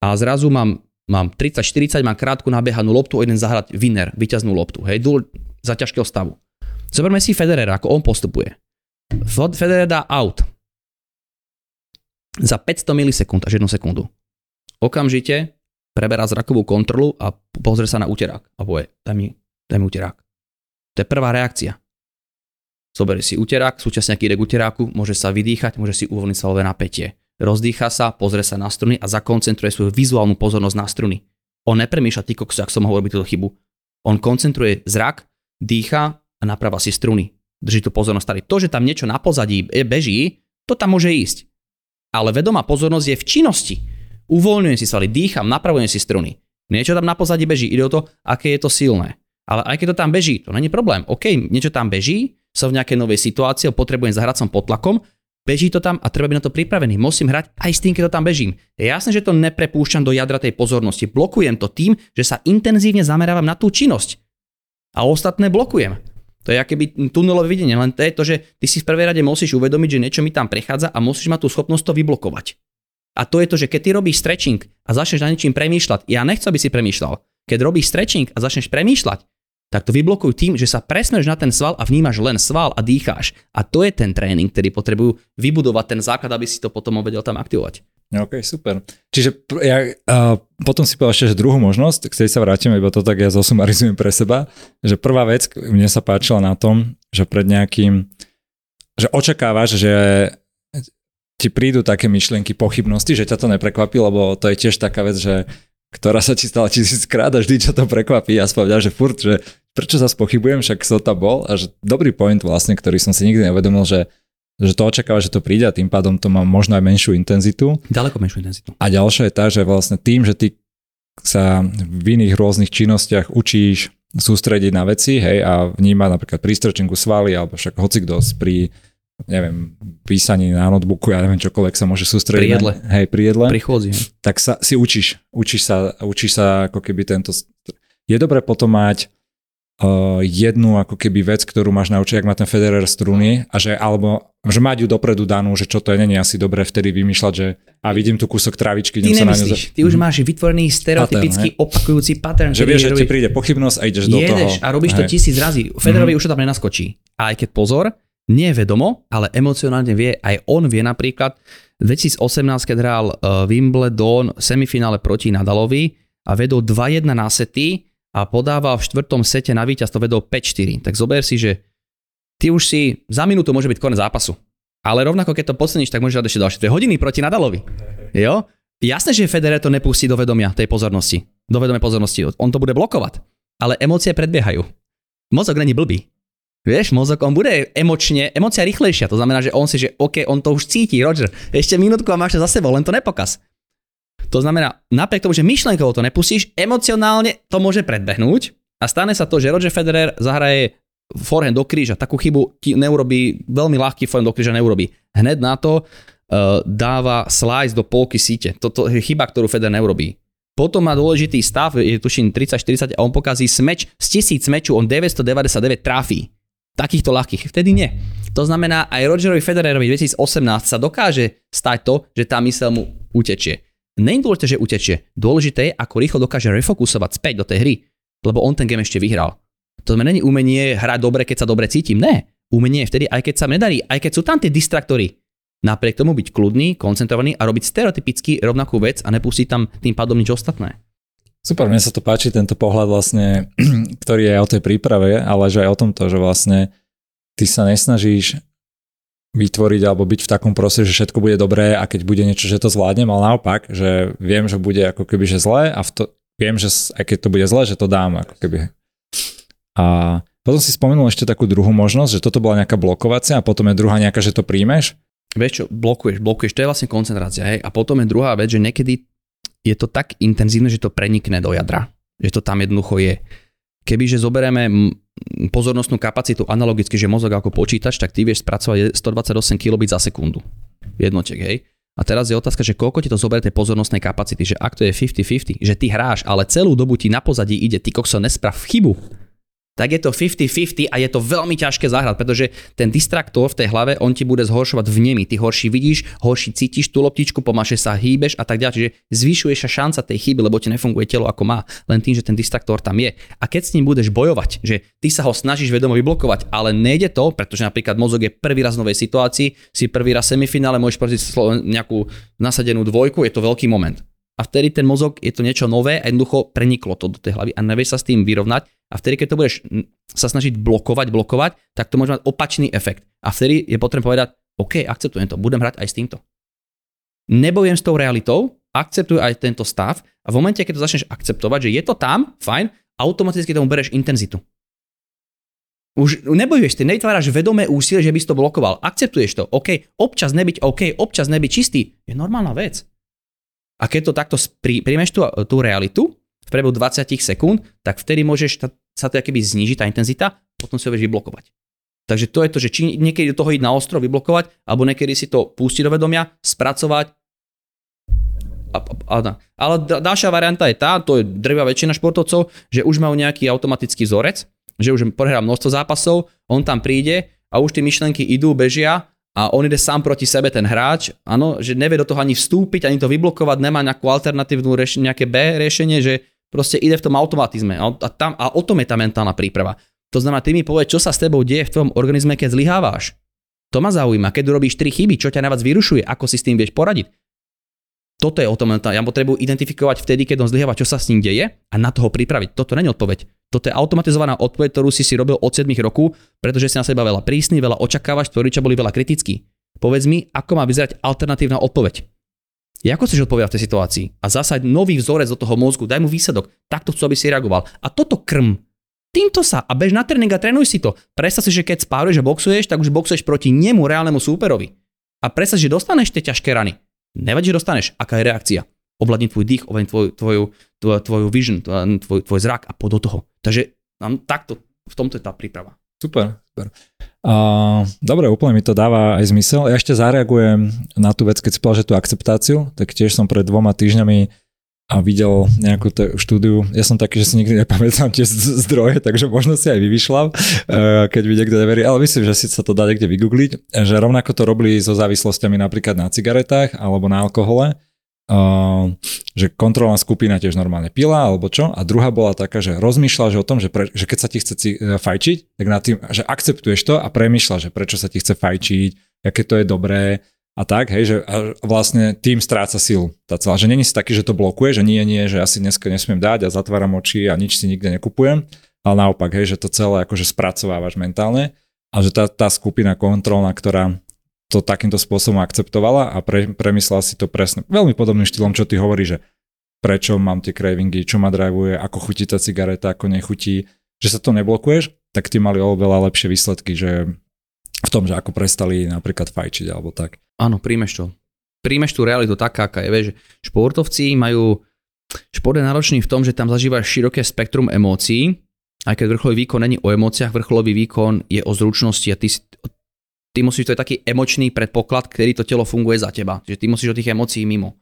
a zrazu mám, mám 30-40, mám krátku nabiehanú loptu, jeden zahrať winner, vyťaznú loptu, hej, dôl, za ťažkého stavu. Zoberme si Federera, ako on postupuje. Federer dá out za 500 milisekúnd až 1 sekundu. Okamžite preberá zrakovú kontrolu a pozrie sa na úterák a povie, daj mi, daj mi úterák. To je prvá reakcia. Zoberie si úterák, súčasne rek úteráku, môže sa vydýchať, môže si uvoľniť svalové napätie. Rozdýcha sa, pozrie sa na struny a zakoncentruje svoju vizuálnu pozornosť na struny. On nepremýšľa ty kokso, ak som mohol robiť túto chybu. On koncentruje zrak, dýcha a naprava si struny. Drží tú pozornosť tady. To, že tam niečo na pozadí beží, to tam môže ísť. Ale vedomá pozornosť je v činnosti. Uvoľňujem si svaly, dýcham, napravujem si struny. Niečo tam na pozadí beží, ide o to, aké je to silné. Ale aj keď to tam beží, to není problém. OK, niečo tam beží, som v nejakej novej situácii, potrebujem zahrať som pod tlakom, beží to tam a treba byť na to pripravený. Musím hrať aj s tým, keď to tam bežím. Je jasné, že to neprepúšťam do jadra tej pozornosti. Blokujem to tým, že sa intenzívne zamerávam na tú činnosť. A ostatné blokujem. To je akéby tunelové videnie, len to je to, že ty si v prvej rade musíš uvedomiť, že niečo mi tam prechádza a musíš mať tú schopnosť to vyblokovať. A to je to, že keď ty robíš stretching a začneš na niečím premýšľať, ja nechcem, aby si premýšľal. Keď robíš stretching a začneš premýšľať, tak to vyblokuj tým, že sa presmeš na ten sval a vnímaš len sval a dýcháš. A to je ten tréning, ktorý potrebujú vybudovať ten základ, aby si to potom vedel tam aktivovať. OK, super. Čiže ja uh, potom si povedal ešte, že druhú možnosť, k sa vrátime, iba to tak ja zosumarizujem pre seba, že prvá vec, mne sa páčila na tom, že pred nejakým, že očakávaš, že ti prídu také myšlienky, pochybnosti, že ťa to neprekvapí, lebo to je tiež taká vec, že ktorá sa ti stala tisíckrát a vždy ťa to prekvapí a spovedal, že furt, že prečo sa spochybujem, však som tam bol a že dobrý point vlastne, ktorý som si nikdy nevedomil, že že to očakáva, že to príde a tým pádom to má možno aj menšiu intenzitu. Ďaleko menšiu intenzitu. A ďalšia je tá, že vlastne tým, že ty sa v iných rôznych činnostiach učíš sústrediť na veci, hej, a vnímať napríklad pri svaly, alebo však hocikdo pri neviem, písaní na notebooku, ja neviem, čokoľvek sa môže sústrediť. Pri jedle. Na, hej, pri jedle. Pri chôdzi. Tak sa, si učíš. Učíš sa, učíš sa ako keby tento... Je dobré potom mať uh, jednu ako keby vec, ktorú máš naučiť, ak má ten Federer struny a že, alebo, že mať ju dopredu danú, že čo to je, není asi dobré vtedy vymýšľať, že a vidím tu kúsok trávičky, Ty idem sa na ňu... ty už máš vytvorený stereotypický opakujúci pattern. Že vieš, že robí- ti príde pochybnosť a ideš do toho. Jedeš a robíš to Hej. tisíc razy. Federovi už to tam nenaskočí. A aj keď pozor, nie vedomo, ale emocionálne vie, aj on vie napríklad, 2018, keď hral uh, Wimbledon v semifinále proti Nadalovi a vedol 2-1 na sety a podával v štvrtom sete na víťazstvo, vedol 5-4. Tak zober si, že ty už si, za minútu môže byť konec zápasu. Ale rovnako keď to posuníš, tak môžeš dať ešte ďalšie 2 hodiny proti Nadalovi. Jo? Jasné, že Federer to nepustí do vedomia tej pozornosti. Do vedomia pozornosti. On to bude blokovať. Ale emócie predbiehajú. Mozog není blbý. Vieš, mozog, on bude emočne, emocia rýchlejšia, to znamená, že on si, že OK, on to už cíti, Roger, ešte minútku a máš to za sebou, len to nepokaz. To znamená, napriek tomu, že myšlenkovo to nepustíš, emocionálne to môže predbehnúť a stane sa to, že Roger Federer zahraje forehand do kríža, takú chybu ti neurobí, veľmi ľahký forehand do kríža neurobí. Hneď na to uh, dáva slice do polky síte. Toto je chyba, ktorú Federer neurobí. Potom má dôležitý stav, je tuším 30-40 a on pokazí smeč, z tisíc smeču on 999 trafí. Takýchto ľahkých. Vtedy nie. To znamená, aj Rogerovi Federerovi 2018 sa dokáže stať to, že tá mysel mu utečie. Není dôležité, že utečie. Dôležité je, ako rýchlo dokáže refokusovať späť do tej hry, lebo on ten game ešte vyhral. To znamená, není umenie hrať dobre, keď sa dobre cítim. Ne. Umenie je vtedy, aj keď sa nedarí, aj keď sú tam tie distraktory. Napriek tomu byť kľudný, koncentrovaný a robiť stereotypicky rovnakú vec a nepustiť tam tým pádom nič ostatné. Super, mne sa to páči, tento pohľad vlastne, ktorý je o tej príprave, ale že aj o tomto, že vlastne ty sa nesnažíš vytvoriť alebo byť v takom prostredí, že všetko bude dobré a keď bude niečo, že to zvládnem, ale naopak, že viem, že bude ako keby, že zlé a v to, viem, že aj keď to bude zlé, že to dám ako keby. A potom si spomenul ešte takú druhú možnosť, že toto bola nejaká blokovacia a potom je druhá nejaká, že to príjmeš. Vieš čo, blokuješ, blokuješ, to je vlastne koncentrácia. Hej? A potom je druhá vec, že niekedy je to tak intenzívne, že to prenikne do jadra. Že to tam jednoducho je. Kebyže zoberieme pozornostnú kapacitu analogicky, že mozog ako počítač, tak ty vieš spracovať 128 kilobit za sekundu. Jednotiek, hej. A teraz je otázka, že koľko ti to zoberie tej pozornostnej kapacity, že ak to je 50-50, že ty hráš, ale celú dobu ti na pozadí ide, ty kokso nesprav chybu, tak je to 50-50 a je to veľmi ťažké zahrať, pretože ten distraktor v tej hlave, on ti bude zhoršovať vnemy. Ty horší vidíš, horší cítiš tú loptičku, pomaše sa hýbeš a tak ďalej. Čiže zvyšuje sa šanca tej chyby, lebo ti nefunguje telo ako má, len tým, že ten distraktor tam je. A keď s ním budeš bojovať, že ty sa ho snažíš vedomo vyblokovať, ale nejde to, pretože napríklad mozog je prvý raz v novej situácii, si prvý raz v semifinále, môžeš proti nejakú nasadenú dvojku, je to veľký moment. A vtedy ten mozog je to niečo nové a jednoducho preniklo to do tej hlavy a nevieš sa s tým vyrovnať. A vtedy, keď to budeš sa snažiť blokovať, blokovať, tak to môže mať opačný efekt. A vtedy je potrebné povedať, OK, akceptujem to, budem hrať aj s týmto. Nebojujem s tou realitou, akceptuj aj tento stav a v momente, keď to začneš akceptovať, že je to tam, fajn, automaticky tomu bereš intenzitu. Už nebojuješ, ty nevytváraš vedomé úsilie, že by si to blokoval. Akceptuješ to. OK, občas nebyť OK, občas nebyť čistý. Je normálna vec. A keď to takto sprí, príjmeš tú, tú realitu v priebehu 20 sekúnd, tak vtedy môžeš ta, sa to keby znižiť tá intenzita, potom si ho vieš vyblokovať. Takže to je to, že či niekedy do toho ísť na ostro, vyblokovať, alebo niekedy si to pustiť do vedomia, spracovať. A, a, a, ale ďalšia varianta je tá, to je drvia väčšina športovcov, že už majú nejaký automatický vzorec, že už prehrá množstvo zápasov, on tam príde a už tie myšlenky idú, bežia a on ide sám proti sebe, ten hráč, áno, že nevie do toho ani vstúpiť, ani to vyblokovať, nemá nejakú alternatívnu riešenie, nejaké B riešenie, že proste ide v tom automatizme a, tam, a o tom je tá mentálna príprava. To znamená, ty mi povedz, čo sa s tebou deje v tvojom organizme, keď zlyháváš. To ma zaujíma, keď robíš tri chyby, čo ťa najviac vyrušuje, ako si s tým vieš poradiť. Toto je o tom, ja potrebujem identifikovať vtedy, keď on zlyháva, čo sa s ním deje a na toho pripraviť. Toto není odpoveď. Toto je automatizovaná odpoveď, ktorú si si robil od 7 rokov, pretože si na seba veľa prísny, veľa očakávaš, rodičia boli veľa kritickí. Povedz mi, ako má vyzerať alternatívna odpoveď. Ako chceš odpovedať v tej situácii? A zasaď nový vzorec do toho mozgu, daj mu výsledok. Takto chcú, aby si reagoval. A toto krm. týmto sa a bež na tréning a trénuj si to. Predstav si, že keď spáruješ a boxuješ, tak už boxuješ proti nemu, reálnemu súperovi. A predstav že dostaneš tie ťažké rany. Nevadí, že dostaneš. Aká je reakcia? Ovládni tvoj dých, ovládni tvoj, tvoju, tvoju, tvoju vision, tvoj, tvoj zrak a poď do toho. Takže nám takto, v tomto je tá príprava. Super, super. Uh, dobre, úplne mi to dáva aj zmysel. Ja ešte zareagujem na tú vec, keď si povedal, že tú akceptáciu, tak tiež som pred dvoma týždňami a videl nejakú t- štúdiu. Ja som taký, že si nikdy nepamätám tie zdroje, takže možno si aj vyvyšľam, uh, keď mi niekto neverí, ale myslím, že si sa to dá niekde vygoogliť, že rovnako to robili so závislosťami napríklad na cigaretách alebo na alkohole, uh, že kontrolná skupina tiež normálne pila alebo čo. A druhá bola taká, že rozmýšľa že o tom, že, pre, že keď sa ti chce ci, e, fajčiť, tak na tým, že akceptuješ to a premýšľa, že prečo sa ti chce fajčiť, aké to je dobré, a tak, hej, že vlastne tým stráca silu. Tá celá, že není si taký, že to blokuje, že nie, nie, že asi dneska nesmiem dať a zatváram oči a nič si nikde nekupujem, ale naopak, hej, že to celé akože spracovávaš mentálne a že tá, tá skupina kontrolná, ktorá to takýmto spôsobom akceptovala a pre, premyslela si to presne veľmi podobným štýlom, čo ty hovoríš, že prečo mám tie cravingy, čo ma drivuje, ako chutí tá cigareta, ako nechutí, že sa to neblokuješ, tak ty mali oveľa lepšie výsledky, že v tom, že ako prestali napríklad fajčiť alebo tak. Áno, príjmeš to. Príjmeš tú realitu taká, aká je. Vieš, športovci majú... Šport je náročný v tom, že tam zažívaš široké spektrum emócií, aj keď vrcholový výkon není o emóciách, vrcholový výkon je o zručnosti a ty, ty musíš, to je taký emočný predpoklad, ktorý to telo funguje za teba. Že ty musíš o tých emócií mimo.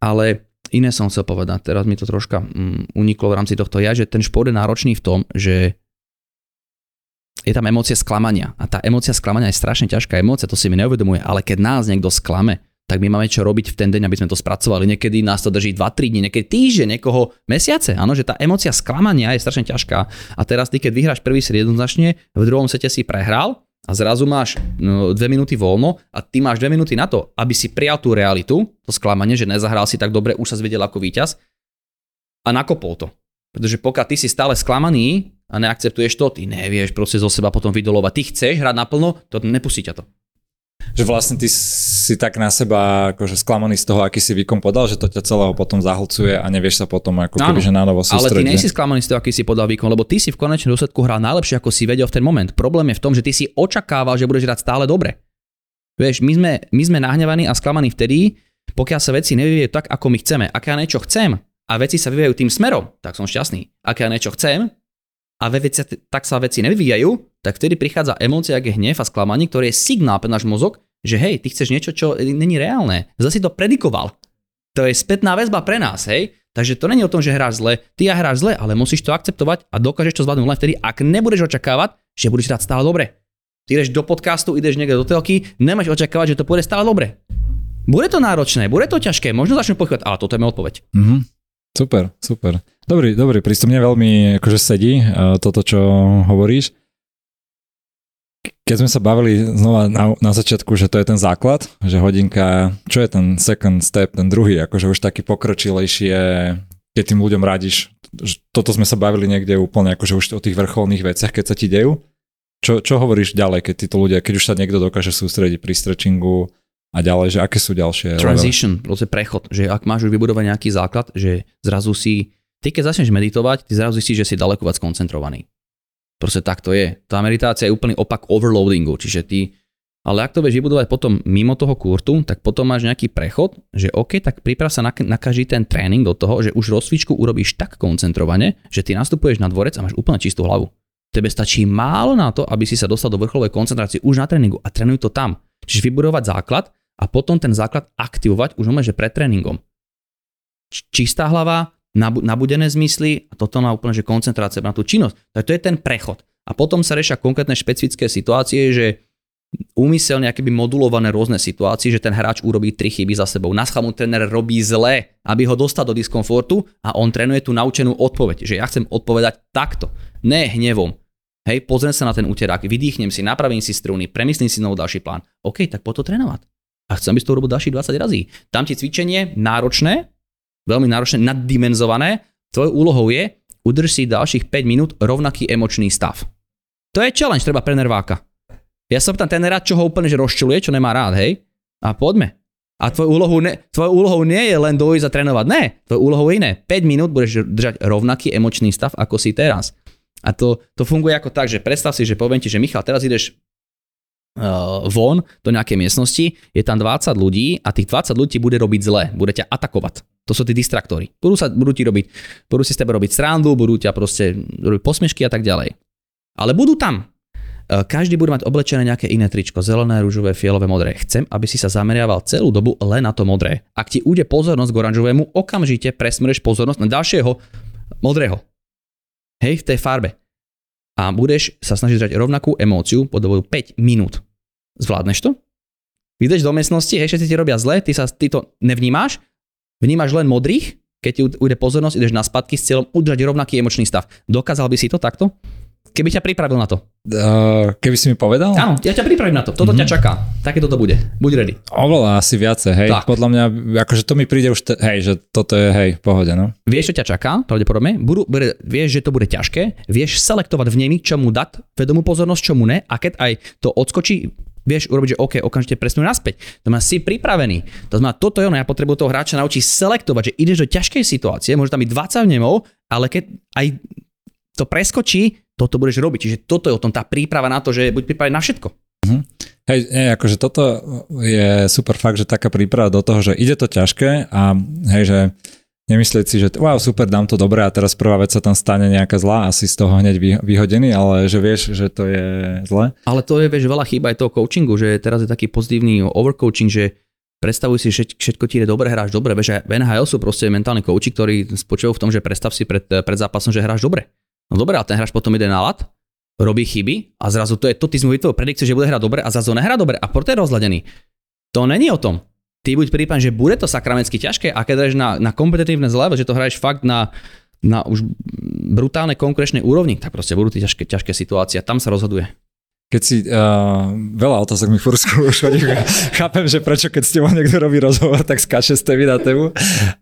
Ale iné som chcel povedať, teraz mi to troška mm, uniklo v rámci tohto ja, že ten šport je náročný v tom, že je tam emócia sklamania. A tá emócia sklamania je strašne ťažká emócia, to si mi neuvedomuje, ale keď nás niekto sklame, tak my máme čo robiť v ten deň, aby sme to spracovali. Niekedy nás to drží 2-3 dní, niekedy týždeň, niekoho mesiace. Áno, že tá emócia sklamania je strašne ťažká. A teraz ty, keď vyhráš prvý set jednoznačne, v druhom sete si prehral a zrazu máš no, dve minúty voľno a ty máš dve minúty na to, aby si prijal tú realitu, to sklamanie, že nezahral si tak dobre, už sa zvedel ako víťaz a nakopol to. Pretože pokiaľ ty si stále sklamaný a neakceptuješ to, ty nevieš proste zo seba potom vydolovať. Ty chceš hrať naplno, to nepustí ťa to. Že vlastne ty si tak na seba akože sklamaný z toho, aký si výkon podal, že to ťa celého potom zahlcuje a nevieš sa potom ako keby, že na novo sústrediť. Ale ty nie si sklamaný z toho, aký si podal výkon, lebo ty si v konečnom dôsledku hral najlepšie, ako si vedel v ten moment. Problém je v tom, že ty si očakával, že budeš hrať stále dobre. Vieš, my sme, my sme nahnevaní a sklamaní vtedy, pokiaľ sa veci nevyvíjajú tak, ako my chceme. Ak ja niečo chcem a veci sa vyvíjajú tým smerom, tak som šťastný. Ak ja niečo chcem a veci, tak sa veci nevyvíjajú, tak vtedy prichádza emócia, ak je hnev a sklamanie, ktoré je signál pre náš mozog, že hej, ty chceš niečo, čo není reálne. Zase si to predikoval. To je spätná väzba pre nás, hej. Takže to není o tom, že hráš zle, ty ja hráš zle, ale musíš to akceptovať a dokážeš to zvládnuť len vtedy, ak nebudeš očakávať, že budeš hrať stále dobre. Ty ideš do podcastu, ideš niekde do telky, nemáš očakávať, že to pôjde stále dobre. Bude to náročné, bude to ťažké, možno začnú pochytovať, ale toto je moja odpoveď. Mm-hmm. Super, super. Dobrý, dobrý prístup. Mne veľmi akože sedí uh, toto, čo hovoríš. Keď sme sa bavili znova na, na začiatku, že to je ten základ, že hodinka, čo je ten second step, ten druhý, akože už taký pokročilejší je, keď tým ľuďom radíš. Toto sme sa bavili niekde úplne akože už o tých vrcholných veciach, keď sa ti dejú. Čo, čo hovoríš ďalej, keď títo ľudia, keď už sa niekto dokáže sústrediť pri stretchingu, a ďalej, že aké sú ďalšie? Transition, proste prechod, že ak máš už vybudovať nejaký základ, že zrazu si, ty keď začneš meditovať, ty zrazu zistíš, že si daleko viac koncentrovaný. Proste tak to je. Tá meditácia je úplný opak overloadingu, čiže ty, ale ak to vieš vybudovať potom mimo toho kurtu, tak potom máš nejaký prechod, že OK, tak priprav sa na, na každý ten tréning do toho, že už rozcvičku urobíš tak koncentrovane, že ty nastupuješ na dvorec a máš úplne čistú hlavu. Tebe stačí málo na to, aby si sa dostal do vrcholovej koncentrácie už na tréningu a trénuj to tam. Čiže vybudovať základ a potom ten základ aktivovať už že pred tréningom. Čistá hlava, nabudené zmysly a toto má úplne že koncentrácia na tú činnosť. Tak to je ten prechod. A potom sa riešia konkrétne špecifické situácie, že úmyselne akéby modulované rôzne situácie, že ten hráč urobí tri chyby za sebou. Na mu tréner robí zle, aby ho dostal do diskomfortu a on trénuje tú naučenú odpoveď. Že ja chcem odpovedať takto, ne hnevom. Hej, pozriem sa na ten úterák, vydýchnem si, napravím si struny, premyslím si znovu ďalší plán. OK, tak po to trénovať a chcem, aby si to urobil ďalších 20 razy. Tam ti cvičenie náročné, veľmi náročné, naddimenzované. Tvojou úlohou je udrž si ďalších 5 minút rovnaký emočný stav. To je challenge treba pre nerváka. Ja sa pýtam rád, čo ho úplne že rozčuluje, čo nemá rád, hej? A poďme. A tvojou úlohou, ne, tvojou úlohou nie je len dojsť a trénovať. Ne, tvojou úlohou je iné. 5 minút budeš držať rovnaký emočný stav, ako si teraz. A to, to funguje ako tak, že predstav si, že poviem ti, že Michal, teraz ideš von do nejakej miestnosti, je tam 20 ľudí a tých 20 ľudí bude robiť zle, bude ťa atakovať. To sú tí distraktory. Budú, sa, budú ti robiť, budú si s tebe robiť srandu, budú ťa proste robiť posmešky a tak ďalej. Ale budú tam. Každý bude mať oblečené nejaké iné tričko, zelené, rúžové, fialové, modré. Chcem, aby si sa zameriaval celú dobu len na to modré. Ak ti ujde pozornosť k oranžovému, okamžite presmeruješ pozornosť na ďalšieho modrého. Hej, v tej farbe a budeš sa snažiť držať rovnakú emóciu po dobu 5 minút. Zvládneš to? Vyjdeš do miestnosti, hej, všetci ti robia zle, ty, sa, ty to nevnímáš, vnímaš len modrých, keď ti ujde pozornosť, ideš na spadky s cieľom udržať rovnaký emočný stav. Dokázal by si to takto? Keby ťa pripravil na to. Uh, keby si mi povedal? Áno, ja ťa pripravím na to. Toto mm-hmm. ťa čaká. Také toto bude. Buď ready. Oveľa asi viacej, hej. Tak. Podľa mňa, akože to mi príde už, te, hej, že toto je, hej, pohode, no. Vieš, čo ťa čaká, pravdepodobne. Budú, bude, vieš, že to bude ťažké. Vieš selektovať v nemi, čomu dať vedomú pozornosť, čomu ne. A keď aj to odskočí, vieš urobiť, že OK, okamžite presnú naspäť. To má si pripravený. To znamená, toto je ono, ja potrebujem toho hráča naučiť selektovať, že ideš do ťažkej situácie, môže tam byť 20 vnemov, ale keď aj to preskočí, toto budeš robiť. Čiže toto je o tom, tá príprava na to, že buď pripravený na všetko. Mm-hmm. Hej, hej, akože toto je super fakt, že taká príprava do toho, že ide to ťažké a hej, že nemyslieť si, že wow, super, dám to dobre a teraz prvá vec sa tam stane nejaká zlá, asi z toho hneď vyhodený, ale že vieš, že to je zle. Ale to je, vieš, veľa chýba aj toho coachingu, že teraz je taký pozitívny overcoaching, že predstavuj si, že všetko ti ide dobre, hráš dobre. Vieš, v NHL sú proste mentálni coachi, ktorí spočívajú v tom, že predstav si pred, pred zápasom, že hráš dobre. No dobre, a ten hráč potom ide na lat, robí chyby a zrazu to je to, ty si mu predikcie, že bude hrať dobre a zrazu nehrá dobre a preto je rozladený. To není o tom. Ty buď prípadne, že bude to sakramensky ťažké a keď hraješ na, na kompetitívne zle, že to hraješ fakt na, na už brutálnej konkurenčnej úrovni, tak proste budú tie ťažké, ťažké situácie a tam sa rozhoduje. Keď si, uh, veľa otázok mi furt skúšali, chápem, že prečo keď s tebou niekto robí rozhovor, tak skáče z témy na tému,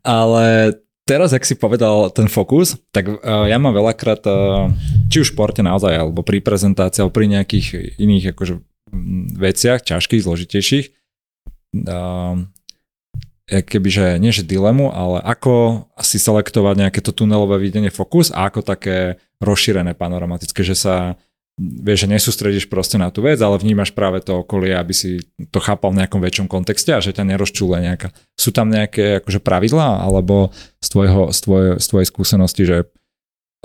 ale teraz, ak si povedal ten fokus, tak uh, ja mám veľakrát, uh, či už v športe naozaj, alebo pri prezentácii, alebo pri nejakých iných akože, veciach, ťažkých, zložitejších, uh, kebyže, nie že dilemu, ale ako si selektovať nejaké to tunelové videnie fokus a ako také rozšírené panoramatické, že sa vieš, že nesústredíš proste na tú vec, ale vnímaš práve to okolie, aby si to chápal v nejakom väčšom kontexte a že ťa nerozčúle nejaká. Sú tam nejaké akože pravidlá, alebo z, tvojho, z, tvoj, z tvojej skúsenosti, že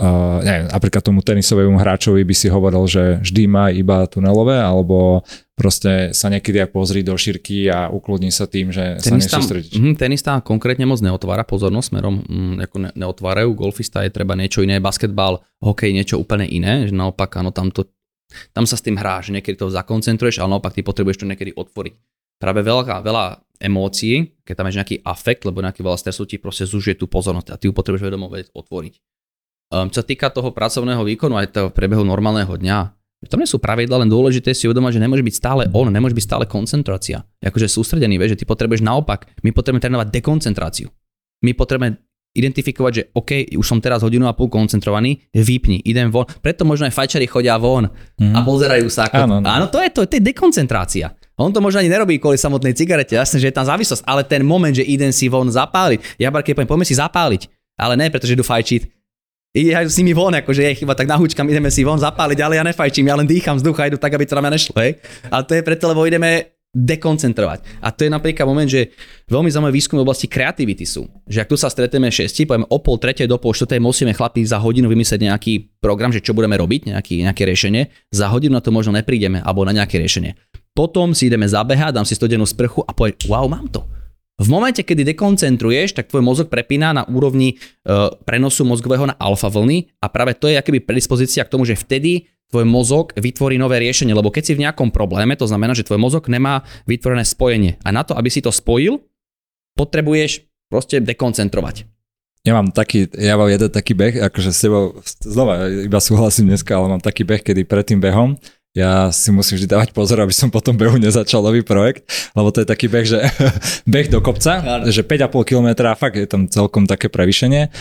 uh, neviem, napríklad tomu tenisovému hráčovi by si hovoril, že vždy má iba tunelové, alebo proste sa niekedy aj pozri do šírky a ukludní sa tým, že tenista, sa nesústredíš. Mm, tenista konkrétne moc neotvára pozornosť smerom, mm, ako ne, neotvárajú, golfista je treba niečo iné, basketbal, hokej niečo úplne iné, že naopak áno, tam, to, tam sa s tým hráš, niekedy to zakoncentruješ, ale naopak ty potrebuješ to niekedy otvoriť. Práve veľa, veľa emócií, keď tam máš nejaký afekt, lebo nejaký veľa stresu ti proste zužije tú pozornosť a ty ju potrebuješ vedomo vedieť otvoriť. Um, čo sa týka toho pracovného výkonu aj toho prebehu normálneho dňa, tam nie sú pravidla, len dôležité si uvedomať, že nemôže byť stále on, nemôže byť stále koncentrácia. Akože sústredený, vieš, že ty potrebuješ naopak, my potrebujeme trénovať dekoncentráciu. My potrebujeme identifikovať, že OK, už som teraz hodinu a pol koncentrovaný, vypni, idem von. Preto možno aj fajčari chodia von mm-hmm. a pozerajú sa. Ako... Áno, no. áno, to je to, to je dekoncentrácia. On to možno ani nerobí kvôli samotnej cigarete, jasne, že je tam závislosť, ale ten moment, že idem si von zapáliť, ja keď poviem, poďme si zapáliť, ale ne, pretože idú fajčiť, aj s nimi von, akože je chyba, tak nahúčkam, ideme si von zapáliť, ale ja nefajčím, ja len dýcham vzduch a idú tak, aby to na mňa nešlo, hej. Ale to je preto, lebo ideme dekoncentrovať. A to je napríklad moment, že veľmi zaujímavé výskumy v oblasti kreativity sú. Že ak tu sa stretneme 6, poviem o pol tretej do pol štvrtej musíme chlapi za hodinu vymyslieť nejaký program, že čo budeme robiť, nejaký, nejaké riešenie. Za hodinu na to možno neprídeme, alebo na nejaké riešenie. Potom si ideme zabehať, dám si stodenú sprchu a poviem, wow, mám to. V momente, kedy dekoncentruješ, tak tvoj mozog prepína na úrovni e, prenosu mozgového na alfa vlny a práve to je akoby predispozícia k tomu, že vtedy tvoj mozog vytvorí nové riešenie, lebo keď si v nejakom probléme, to znamená, že tvoj mozog nemá vytvorené spojenie. A na to, aby si to spojil, potrebuješ proste dekoncentrovať. Ja mám taký, ja mám jeden taký beh, akože s tebou, znova iba súhlasím dneska, ale mám taký beh, kedy pred tým behom ja si musím vždy dávať pozor, aby som potom behu nezačal nový projekt, lebo to je taký beh, že beh do kopca, Áno. že 5,5 km a fakt je tam celkom také prevýšenie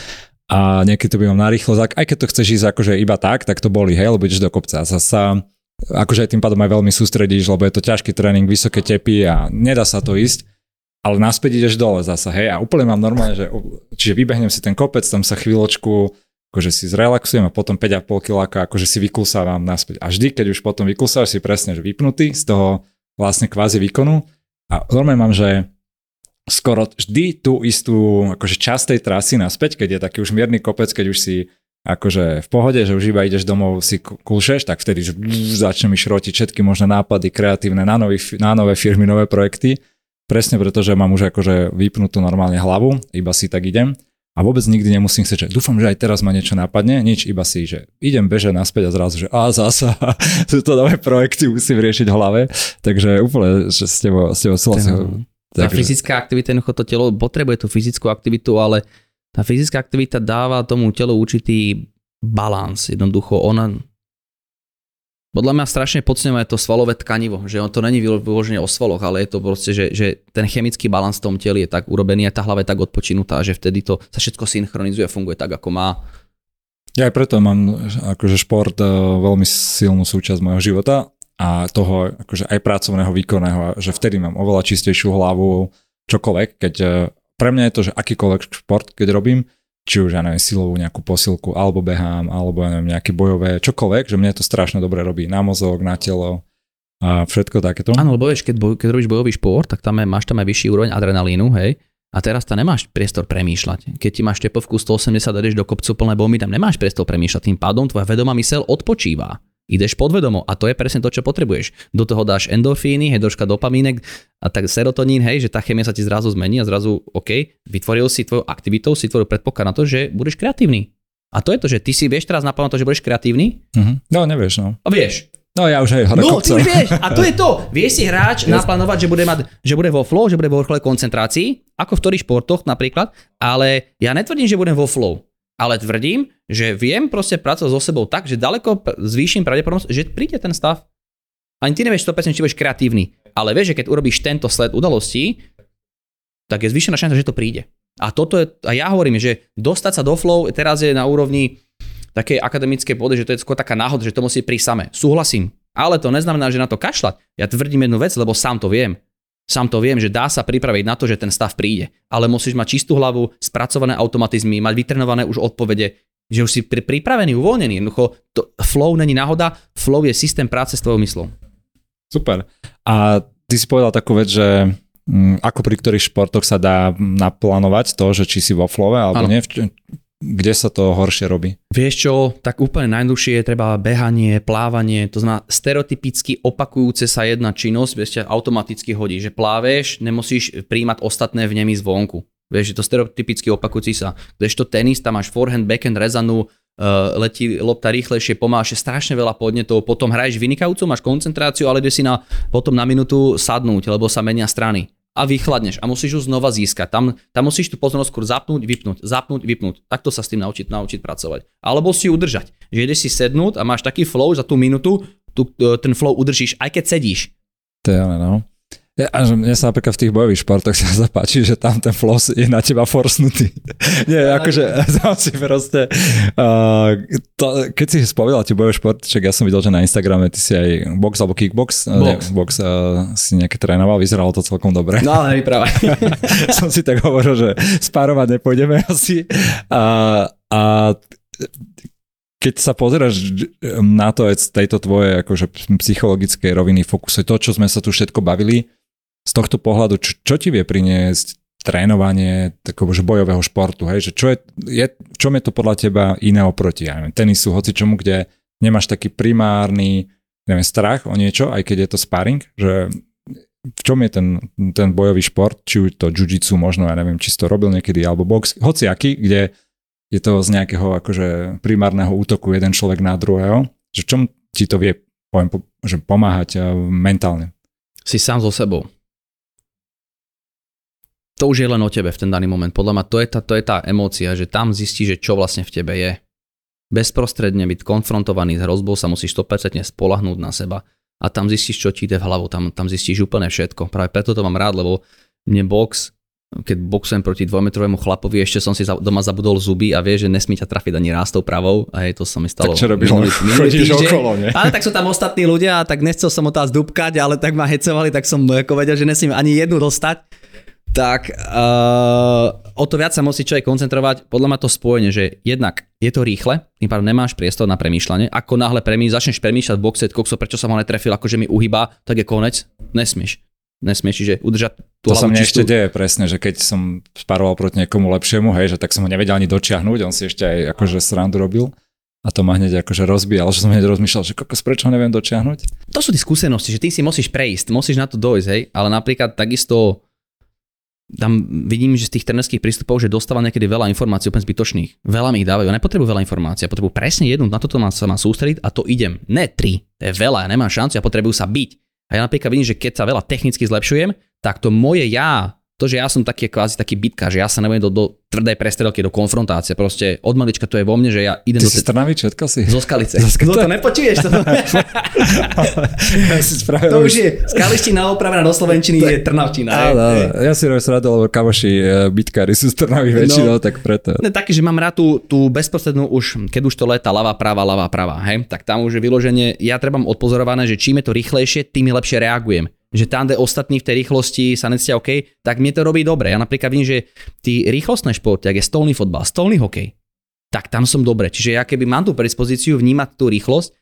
a niekedy to bývam na rýchlosť, aj keď to chceš ísť akože iba tak, tak to boli, hej, lebo ideš do kopca. Zasa akože aj tým pádom aj veľmi sústredíš, lebo je to ťažký tréning, vysoké tepy a nedá sa to ísť, ale naspäť ideš dole zasa, hej, a úplne mám normálne, že čiže vybehnem si ten kopec, tam sa chvíľočku akože si zrelaxujem a potom 5,5 kiláka akože si vykulsávam naspäť. A vždy, keď už potom vykulsávaš si presne, že vypnutý z toho vlastne kvázi výkonu a normálne mám, že skoro vždy tú istú akože časť tej trasy naspäť, keď je taký už mierny kopec, keď už si akože v pohode, že už iba ideš domov, si kulšeš, tak vtedy začne mi šrotiť všetky možné nápady kreatívne na, nový, na nové firmy, nové projekty. Presne preto, že mám už akože vypnutú normálne hlavu, iba si tak idem a vôbec nikdy nemusím chcieť, že dúfam, že aj teraz ma niečo napadne, nič, iba si, že idem bežať naspäť a zrazu, že a zasa sú to nové projekty, musím riešiť v hlave, takže úplne, že s tebou, s tebou súhlasím. Tá takže... fyzická aktivita, jednoducho to telo potrebuje tú fyzickú aktivitu, ale tá fyzická aktivita dáva tomu telu určitý balans. Jednoducho ona podľa mňa strašne podceňuje to svalové tkanivo, že on to není vyložené o svaloch, ale je to proste, že, že ten chemický balans v tom teli je tak urobený a tá hlava je tak odpočinutá, že vtedy to sa všetko synchronizuje a funguje tak, ako má. Ja aj preto mám akože šport e, veľmi silnú súčasť môjho života a toho akože aj pracovného výkonného, že vtedy mám oveľa čistejšiu hlavu, čokoľvek, keď e, pre mňa je to, že akýkoľvek šport, keď robím, či už, ja neviem, silovú nejakú posilku, alebo behám, alebo ja neviem, nejaké bojové, čokoľvek, že mne to strašne dobre robí na mozog, na telo a všetko takéto. Áno, lebo vieš, keď, keď robíš bojový šport, tak tam je, máš tam aj vyšší úroveň adrenalínu, hej, a teraz tam nemáš priestor premýšľať. Keď ti máš tepovku 180 a ideš do kopcu plné bomby, tam nemáš priestor premýšľať. Tým pádom tvoja vedomá mysel odpočíva. Ideš podvedomo a to je presne to, čo potrebuješ. Do toho dáš endorfíny, hej, troška dopamínek a tak serotonín, hej, že tá chemia sa ti zrazu zmení a zrazu, OK, vytvoril si tvojou aktivitou, si tvoril predpoklad na to, že budeš kreatívny. A to je to, že ty si vieš teraz naplánovať to, že budeš kreatívny? Uh-huh. No, nevieš, no. A vieš. No ja už aj hore No, ty už vieš. A to je to. Vieš si hráč naplánovať, že bude, mať, že bude vo flow, že bude vo vrchole koncentrácii, ako v ktorých športoch napríklad, ale ja netvrdím, že budem vo flow ale tvrdím, že viem proste pracovať so sebou tak, že daleko zvýšim pravdepodobnosť, že príde ten stav. Ani ty nevieš 100% či budeš kreatívny, ale vieš, že keď urobíš tento sled udalostí, tak je zvýšená šanca, že to príde. A toto je, a ja hovorím, že dostať sa do flow teraz je na úrovni takej akademickej pôdy, že to je skôr taká náhoda, že to musí prísť samé. Súhlasím, ale to neznamená, že na to kašľať. Ja tvrdím jednu vec, lebo sám to viem. Sám to viem, že dá sa pripraviť na to, že ten stav príde, ale musíš mať čistú hlavu, spracované automatizmy, mať vytrenované už odpovede, že už si pri, pripravený, uvoľnený. Jednoducho, to, flow není náhoda, flow je systém práce s tvojou myslou. Super. A ty si povedal takú vec, že mm, ako pri ktorých športoch sa dá naplánovať to, že či si vo flowe alebo ano. nie kde sa to horšie robí? Vieš čo, tak úplne najjednoduchšie je treba behanie, plávanie, to znamená stereotypicky opakujúce sa jedna činnosť, vieš, automaticky hodí, že pláveš, nemusíš príjmať ostatné vnemy zvonku. Vieš, že to stereotypicky opakujúci sa. to tenis, tam máš forehand, backhand, rezanu, uh, letí lopta rýchlejšie, pomáš, strašne veľa podnetov, potom hraješ vynikajúco, máš koncentráciu, ale ide si na, potom na minútu sadnúť, lebo sa menia strany a vychladneš a musíš ju znova získať. Tam, tam musíš tú pozornosť skôr zapnúť, vypnúť, zapnúť, vypnúť. Takto sa s tým naučiť, naučiť pracovať. Alebo si udržať. Že ideš si sednúť a máš taký flow za tú minútu, tu, ten flow udržíš, aj keď sedíš. To je no. Ja, že mne sa napríklad v tých bojových športoch sa zapáči, že tam ten floss je na teba forsnutý. Nie, akože tam si proste, uh, to, keď si spomínal tie bojové športy, čak ja som videl, že na Instagrame ty si aj box alebo kickbox, box, ne, box uh, si nejaké trénoval, vyzeralo to celkom dobre. No ale práve. som si tak hovoril, že spárovať nepôjdeme asi. A, a keď sa pozeráš na to z tejto tvojej akože psychologickej roviny fokuse, to, čo sme sa tu všetko bavili, z tohto pohľadu, čo, čo ti vie priniesť trénovanie takového bojového športu, hej, že čo je, je, v čom je to podľa teba iné oproti, ja neviem, tenisu, hoci čomu, kde nemáš taký primárny, neviem, strach o niečo, aj keď je to sparring, že v čom je ten, ten bojový šport, či už to jiu možno, ja neviem, či si to robil niekedy, alebo box, hoci aký, kde je to z nejakého akože primárneho útoku jeden človek na druhého, že čom ti to vie poviem, že pomáhať eh, mentálne? Si sám so sebou to už je len o tebe v ten daný moment. Podľa mňa to je tá, to je tá emócia, že tam zistíš, že čo vlastne v tebe je. Bezprostredne byť konfrontovaný s hrozbou sa musíš 100% spolahnúť na seba a tam zistíš, čo ti ide v hlavu, tam, tam zistíš úplne všetko. Práve preto to mám rád, lebo mne box, keď boxujem proti dvojmetrovému chlapovi, ešte som si doma zabudol zuby a vie, že nesmí ťa trafiť ani raz tou pravou a hej, to sa mi stalo. Tak čo robíš? Minulý, minulý týždeň. okolo, nie? Ale tak sú tam ostatní ľudia, tak nechcel som ho tá zdúbkať, ale tak ma hecovali, tak som ako vedel, že nesmím ani jednu dostať tak uh, o to viac sa musí človek koncentrovať, podľa mňa to spojenie, že jednak je to rýchle, tým pádom nemáš priestor na premýšľanie. Ako náhle premý, začneš premýšľať v boxe, kokso, prečo som ho netrefil, akože mi uhýba, tak je konec. Nesmieš. Nesmieš, čiže udržať tú To sa mne ešte deje presne, že keď som sparoval proti niekomu lepšiemu, hej, že tak som ho nevedel ani dočiahnuť, on si ešte aj akože srandu robil a to ma hneď akože rozbíjal, že som hneď rozmýšľal, že kokos, prečo ho neviem dočiahnuť. To sú tie skúsenosti, že ty si musíš prejsť, musíš na to dojsť, hej, ale napríklad takisto tam vidím, že z tých trenerských prístupov, že dostáva niekedy veľa informácií úplne zbytočných. Veľa mi ich dávajú. Nepotrebujú veľa informácií. Ja potrebujú presne jednu, na toto sa má sústrediť a to idem. Ne tri. To je veľa, ja nemám šancu, ja potrebujú sa byť. A ja napríklad vidím, že keď sa veľa technicky zlepšujem, tak to moje ja to, že ja som taký kvázi taký bitka, že ja sa nebudem do, do tvrdej prestrelky, do konfrontácie. Proste od malička to je vo mne, že ja idem Ty do... Ty si Trnavy, všetko si? Zo Skalice. Zo Skalice. No to nepočuješ. To, ja si spravil to už je, Skaliština opravená do Slovenčiny je Trnavčina. Áno, ja si robím sradu, lebo kamoši e, bitkári sú z Trnavy no. väčšinou, no, tak preto. Ne, taký, že mám rád tú, tú bezprostrednú už, keď už to leta ľava, práva, ľava, práva, hej, tak tam už je vyloženie, ja treba odpozorované, že čím je to rýchlejšie, tým lepšie reagujem že tam, kde ostatní v tej rýchlosti sa necítia OK, tak mne to robí dobre. Ja napríklad vidím, že tí rýchlostné športy, ak je stolný fotbal, stolný hokej, tak tam som dobre. Čiže ja keby mám tú predispozíciu vnímať tú rýchlosť,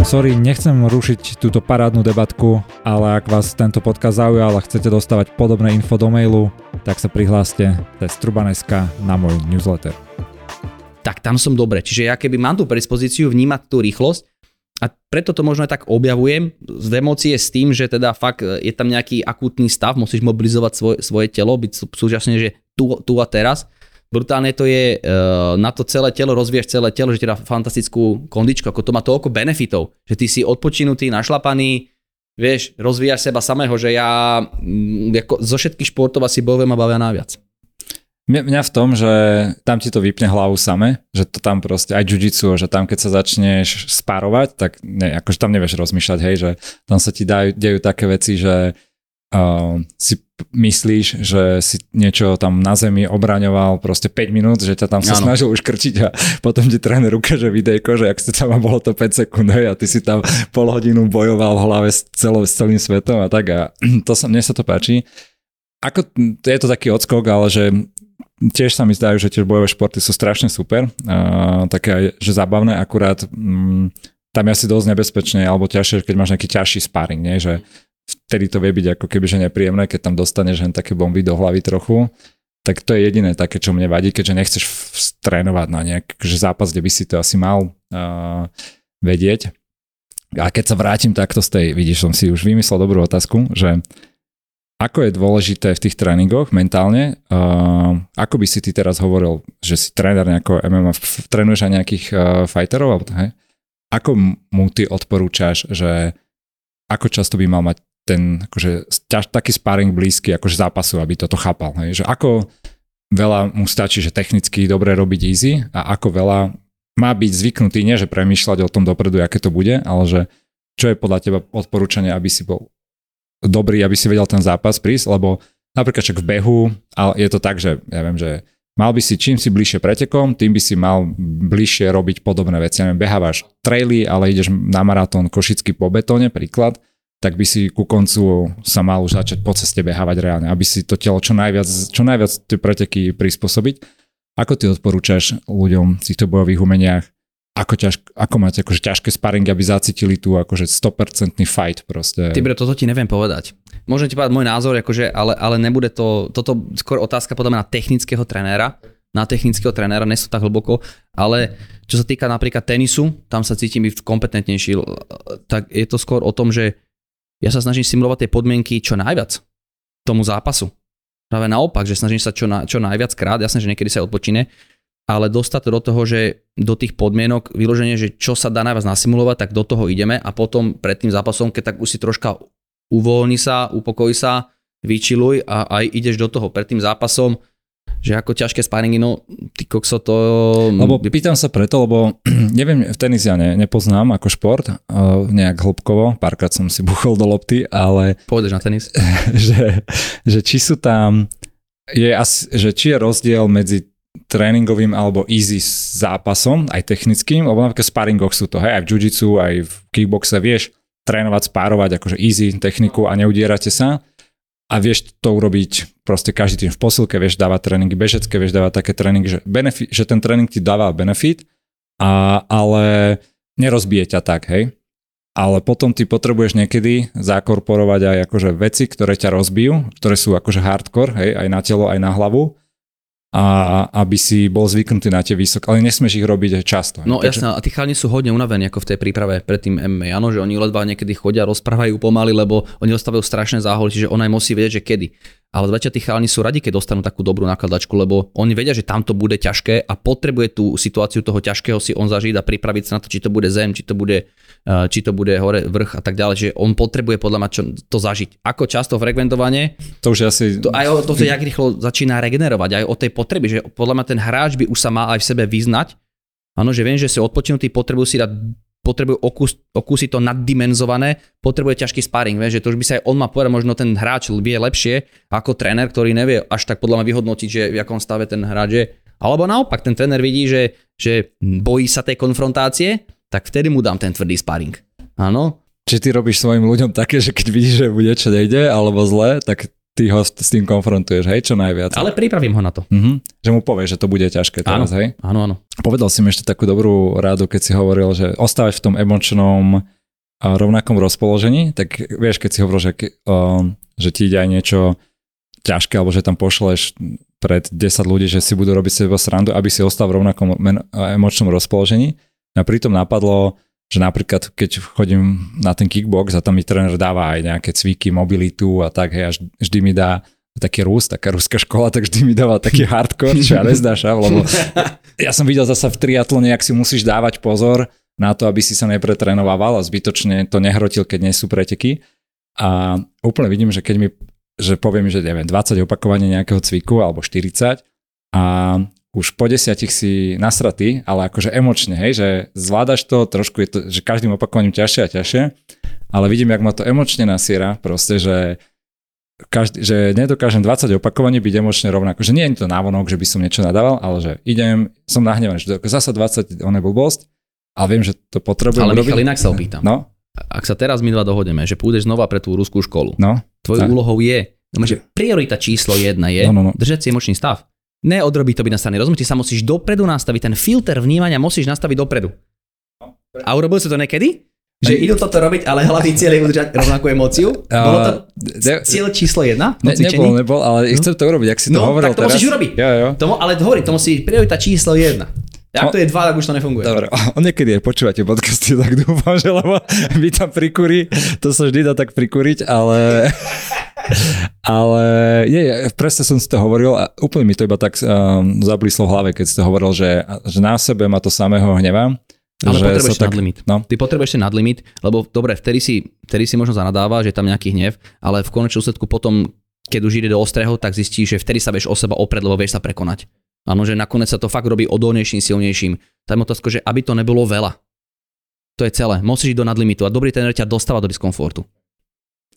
Sorry, nechcem rušiť túto parádnu debatku, ale ak vás tento podcast zaujal a chcete dostávať podobné info do mailu, tak sa prihláste cez Truban.sk na môj newsletter. Tak tam som dobre. Čiže ja keby mám tú predispozíciu vnímať tú rýchlosť, a preto to možno aj tak objavujem z emócie s tým, že teda fakt e, je tam nejaký akútny stav, musíš mobilizovať svoje, svoje telo, byť súčasne, že tu, tu a teraz. Brutálne to je, e, na to celé telo rozvíjaš celé telo, že ti dá fantastickú kondičku, ako to má toľko benefitov, že ty si odpočinutý, našlapaný, vieš, rozvíjaš seba samého, že ja ako zo všetkých športov asi bojujem a bavia najviac. Mňa v tom, že tam ti to vypne hlavu same, že to tam proste aj jiu že tam keď sa začneš spárovať, tak ne, akože tam nevieš rozmýšľať, hej, že tam sa ti dajú, dejú také veci, že uh, si myslíš, že si niečo tam na zemi obraňoval proste 5 minút, že ťa tam sa ano. snažil uškrčiť a potom ti tréner ukáže videjko, že ak ste tam a bolo to 5 sekúnd hej, a ty si tam pol hodinu bojoval v hlave s, celou, s celým svetom a tak a to sa, mne sa to páči. Ako, je to taký odskok, ale že tiež sa mi zdajú, že tie bojové športy sú strašne super, uh, také že zábavné, akurát um, tam je asi dosť nebezpečné alebo ťažšie, keď máš nejaký ťažší sparring, nie? že vtedy to vie byť ako keby že nepríjemné, keď tam dostaneš len také bomby do hlavy trochu, tak to je jediné také, čo mne vadí, keďže nechceš trénovať na nejaký zápas, kde by si to asi mal uh, vedieť. A keď sa vrátim takto z tej, vidíš, som si už vymyslel dobrú otázku, že ako je dôležité v tých tréningoch mentálne, uh, ako by si ty teraz hovoril, že si tréner nejako MMA, trénuješ aj nejakých uh, fighterov, alebo? Ako mu ty odporúčaš, že ako často by mal mať ten akože, ťaž, taký sparring blízky akože zápasu, aby toto chápal, hej? Že ako veľa mu stačí, že technicky dobre robiť easy a ako veľa má byť zvyknutý, nie že premýšľať o tom dopredu, aké to bude, ale že čo je podľa teba odporúčanie, aby si bol dobrý, aby si vedel ten zápas prísť, lebo napríklad však v behu, ale je to tak, že ja viem, že mal by si čím si bližšie pretekom, tým by si mal bližšie robiť podobné veci. Ja neviem, behávaš traily, ale ideš na maratón Košický po betóne, príklad, tak by si ku koncu sa mal už začať po ceste behávať reálne, aby si to telo čo najviac, čo najviac tie preteky prispôsobiť. Ako ty odporúčaš ľuďom v týchto bojových umeniach ako, ťaž, ako máte akože ťažké sparingy, aby zacítili tu akože 100% fight proste. Ty bre, toto ti neviem povedať. Môžem ti povedať môj názor, akože, ale, ale nebude to, toto skôr otázka podľa na technického trenéra, na technického trenéra, nie sú tak hlboko, ale čo sa týka napríklad tenisu, tam sa cítim byť kompetentnejší, tak je to skôr o tom, že ja sa snažím simulovať tie podmienky čo najviac tomu zápasu. Práve naopak, že snažím sa čo, na, čo najviac krát, jasne, že niekedy sa odpočíne, ale dostať to do toho, že do tých podmienok, vyloženie, že čo sa dá najviac nasimulovať, tak do toho ideme a potom pred tým zápasom, keď tak už si troška uvoľni sa, upokojí sa, vyčiluj a aj ideš do toho pred tým zápasom, že ako ťažké sparingy, no ty kokso to... Lebo pýtam sa preto, lebo neviem, v tenis ja ne, nepoznám ako šport, uh, nejak hĺbkovo, párkrát som si buchol do lopty, ale... Pôjdeš na tenis? že, že či sú tam, je asi, že či je rozdiel medzi tréningovým alebo easy zápasom, aj technickým, lebo napríklad sparingoch sú to, hej, aj v jiu aj v kickboxe vieš trénovať, spárovať akože easy techniku a neudierate sa, a vieš to urobiť proste každý tým v posilke, vieš dávať tréningy bežecké, vieš dávať také tréningy, že, benefit, že ten tréning ti dáva benefit, a, ale nerozbije ťa tak, hej. Ale potom ty potrebuješ niekedy zakorporovať aj akože veci, ktoré ťa rozbijú, ktoré sú akože hardcore, hej, aj na telo, aj na hlavu a aby si bol zvyknutý na tie vysoké, ale nesmieš ich robiť často. No Takže... jasné, a tí chalani sú hodne unavení ako v tej príprave pred tým MMA, áno, že oni ledva niekedy chodia, rozprávajú pomaly, lebo oni dostávajú strašné záholy, čiže ona aj musí vedieť, že kedy. Ale zväčša tí chalani sú radi, keď dostanú takú dobrú nakladačku, lebo oni vedia, že tam to bude ťažké a potrebuje tú situáciu toho ťažkého si on zažiť a pripraviť sa na to, či to bude zem, či to bude, eh, či to bude hore, vrch a tak ďalej. Že on potrebuje podľa mňa čo, to zažiť. Ako často frekventovanie. To už asi... To, aj o to, jak rýchlo začína regenerovať, aj o tej potreby, že podľa mňa ten hráč by už sa mal aj v sebe vyznať. Áno, že viem, že si odpočinutý, potrebujú si dať potrebuje okús, okúsiť to naddimenzované, potrebuje ťažký sparring, vieš, že to už by sa aj on má povedať, možno ten hráč vie lepšie ako tréner, ktorý nevie až tak podľa mňa vyhodnotiť, že v akom stave ten hráč je. Alebo naopak, ten tréner vidí, že, že bojí sa tej konfrontácie, tak vtedy mu dám ten tvrdý sparring. Áno, či ty robíš svojim ľuďom také, že keď vidíš, že bude čo nejde alebo zle, tak ty ho s tým konfrontuješ, hej, čo najviac. Ale pripravím ho na to. Uh-huh. Že mu povieš, že to bude ťažké teraz, áno, hej? Áno, áno. Povedal si mi ešte takú dobrú rádu, keď si hovoril, že ostávať v tom emočnom a rovnakom rozpoložení, tak vieš, keď si hovoril, že, um, že ti ide aj niečo ťažké, alebo že tam pošleš pred 10 ľudí, že si budú robiť seba srandu, aby si ostal v rovnakom emočnom rozpoložení. A pritom napadlo, že napríklad keď chodím na ten kickbox a tam mi tréner dáva aj nejaké cviky, mobilitu a tak, hej, až vždy mi dá taký Rus, taká ruská škola, tak vždy mi dáva taký hardcore, čo ja nezdášam, lebo ja som videl zasa v triatlone, jak si musíš dávať pozor na to, aby si sa nepretrénovával a zbytočne to nehrotil, keď nie sú preteky. A úplne vidím, že keď mi, že poviem, že neviem, 20 opakovaní nejakého cviku alebo 40 a už po desiatich si nasratý, ale akože emočne, hej, že zvládaš to, trošku je to, že každým opakovaním ťažšie a ťažšie, ale vidím, jak ma to emočne nasiera, proste, že každý, že nedokážem 20 opakovaní byť emočne rovnako. Že nie je to návonok, že by som niečo nadával, ale že idem, som nahnevaný, že zasa 20, on je blbosť, ale viem, že to potrebujem Ale Michal, inak sa opýtam. No? Ak sa teraz my dva dohodneme, že pôjdeš znova pre tú ruskú školu, no? tvojou úlohou je, že priorita číslo jedna je no, no, no. držať si emočný stav. Neodrobí to byť na strane. Rozumiete, sa musíš dopredu nastaviť, ten filter vnímania musíš nastaviť dopredu. A urobil si to niekedy? Že idú toto robiť, ale hlavný cieľ je udržať rovnakú emóciu? Bolo to cieľ číslo jedna? Ne, nebol, nebol, ale no. chcem to urobiť, ak si to no, hovoril tak to teraz. musíš urobiť. Jo, jo. To, ale hovorí, to musí priorita číslo jedna. Ak to je dva, tak už to nefunguje. Dobre, on niekedy aj počúvate podcasty, tak dúfam, že lebo vy tam prikúri, to sa vždy dá tak prikúriť, ale ale je, presne som si to hovoril a úplne mi to iba tak um, zablíslo v hlave, keď si to hovoril, že, že na sebe ma to samého hnevá. Ale že potrebuješ tak, nadlimit. No. Ty potrebuješ ten nadlimit, lebo dobre, vtedy si, vtedy si možno zanadáva, že je tam nejaký hnev, ale v konečnom úsledku potom, keď už ide do ostrého, tak zistíš, že vtedy sa vieš o seba opred, lebo vieš sa prekonať. Áno, že nakoniec sa to fakt robí odolnejším, silnejším. Tam je otázka, že aby to nebolo veľa. To je celé. Musíš ísť do nadlimitu a dobrý tréner ťa dostáva do diskomfortu.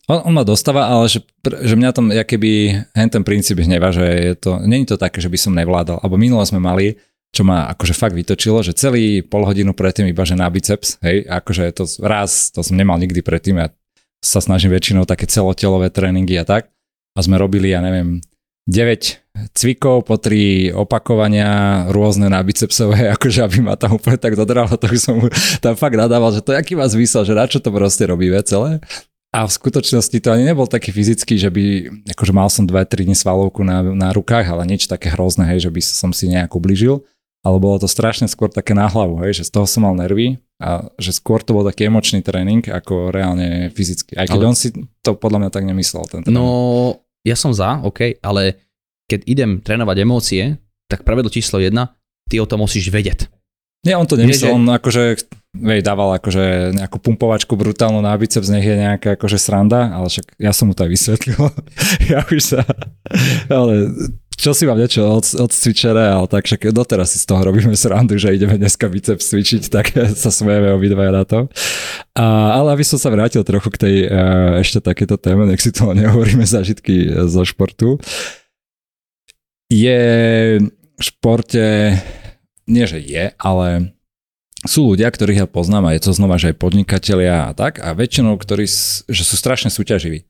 On, on ma dostáva, ale že, že mňa tam keby hen ten princíp hneva, že je to, není to také, že by som nevládal. Alebo minule sme mali, čo ma akože fakt vytočilo, že celý pol hodinu predtým iba, že na biceps, hej, akože to raz, to som nemal nikdy predtým, ja sa snažím väčšinou také celotelové tréningy a tak. A sme robili, ja neviem, 9 cvikov po 3 opakovania rôzne na bicepsové, akože aby ma tam úplne tak dodralo, by som tam fakt nadával, že to aký má zmysel, že na čo to proste robíme celé. A v skutočnosti to ani nebol taký fyzický, že by, akože mal som 2-3 dní svalovku na, na rukách, ale nič také hrozné, hej, že by som si nejak ubližil. Ale bolo to strašne skôr také na hlavu, hej, že z toho som mal nervy a že skôr to bol taký emočný tréning ako reálne fyzicky. Aj keď ale... on si to podľa mňa tak nemyslel. Ten tréning. No, ja som za, OK, ale keď idem trénovať emócie, tak pravidlo číslo jedna, ty o tom musíš vedieť. Nie, on to nemyslel, on akože vej, dával akože nejakú pumpovačku brutálnu na biceps, nech je nejaká akože sranda, ale však ja som mu to aj vysvetlil. ja už sa, ale čo si mám niečo od, od cvičera, ale tak však doteraz si z toho robíme srandu, že ideme dneska biceps cvičiť, tak sa smejeme obidvaja na to. A, ale aby som sa vrátil trochu k tej uh, ešte takéto téme, nech si to nehovoríme zažitky zo športu. Je v športe nie že je, ale sú ľudia, ktorých ja poznám a je to znova, že aj podnikatelia a tak a väčšinou, ktorí že sú strašne súťaživí.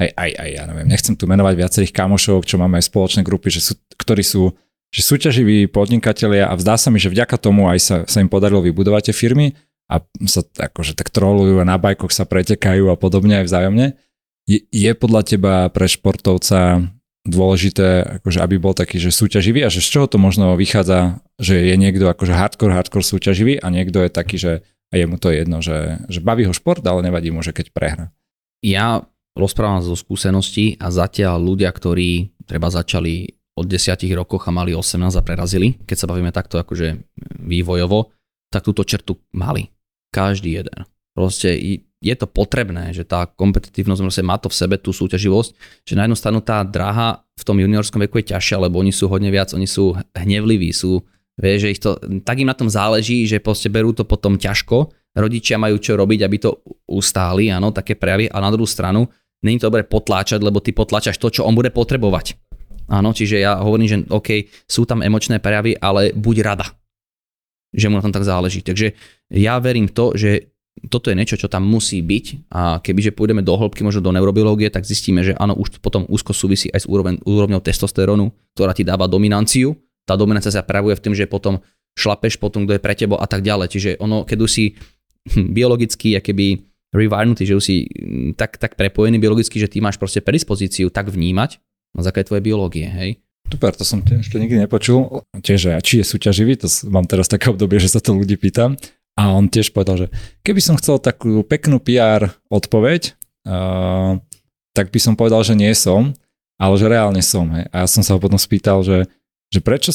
aj, aj, aj, ja neviem, nechcem tu menovať viacerých kamošov, čo máme aj spoločné grupy, že sú, ktorí sú že súťaživí podnikatelia a zdá sa mi, že vďaka tomu aj sa, sa im podarilo vybudovať tie firmy a sa akože tak trolujú a na bajkoch sa pretekajú a podobne aj vzájomne. Je, je podľa teba pre športovca dôležité, akože aby bol taký, že súťaživý a že z čoho to možno vychádza, že je niekto akože hardcore, hardcore súťaživý a niekto je taký, že a jemu to je jedno, že, že baví ho šport, ale nevadí mu, že keď prehra. Ja rozprávam zo skúseností a zatiaľ ľudia, ktorí treba začali od 10 rokoch a mali 18 a prerazili, keď sa bavíme takto akože vývojovo, tak túto čertu mali. Každý jeden. Proste je to potrebné, že tá kompetitívnosť proste má to v sebe, tú súťaživosť, že na jednu stranu tá dráha v tom juniorskom veku je ťažšia, lebo oni sú hodne viac, oni sú hnevliví, sú, vie, že ich to, tak im na tom záleží, že proste berú to potom ťažko, rodičia majú čo robiť, aby to ustáli, áno, také prejavy, a na druhú stranu není to dobre potláčať, lebo ty potláčaš to, čo on bude potrebovať. Áno, čiže ja hovorím, že OK, sú tam emočné prejavy, ale buď rada, že mu na tom tak záleží. Takže ja verím v to, že toto je niečo, čo tam musí byť a kebyže pôjdeme do hĺbky, možno do neurobiológie, tak zistíme, že áno, už potom úzko súvisí aj s úroveň, úrovňou testosterónu, ktorá ti dáva dominanciu. Tá dominancia sa prejavuje v tom, že potom šlapeš potom, kto je pre tebo a tak ďalej. Čiže ono, keď už si biologicky, keby rewirenutý, že už si hm, tak, tak prepojený biologicky, že ty máš proste predispozíciu tak vnímať na základe tvojej biológie, hej? Super, to som ešte nikdy nepočul. Tiež, či je súťaživý, to mám teraz také obdobie, že sa to ľudí pýtam. A on tiež povedal, že keby som chcel takú peknú PR odpoveď, uh, tak by som povedal, že nie som, ale že reálne som. Hej. A ja som sa ho potom spýtal, že, že prečo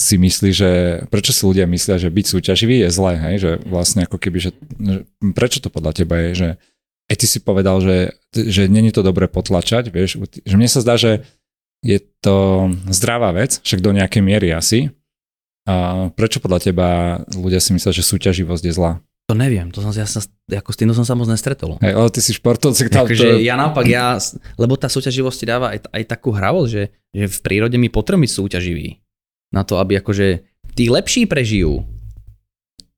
si myslí, že prečo si ľudia myslia, že byť súťaživý je zlé, hej? že vlastne ako keby, že, že prečo to podľa teba je, že aj ty si povedal, že, že není to dobre potlačať, vieš, že mne sa zdá, že je to zdravá vec, však do nejakej miery asi. A prečo podľa teba ľudia si myslia, že súťaživosť je zlá? To neviem, to som, ja sa, ako s tým som sa moc nestretol. Hej, ale ty si športovec. Takže to... ja naopak, ja, lebo tá súťaživosť ti dáva aj, aj takú hravosť, že, že v prírode my potrebujeme byť súťaživý na to, aby akože tí lepší prežijú.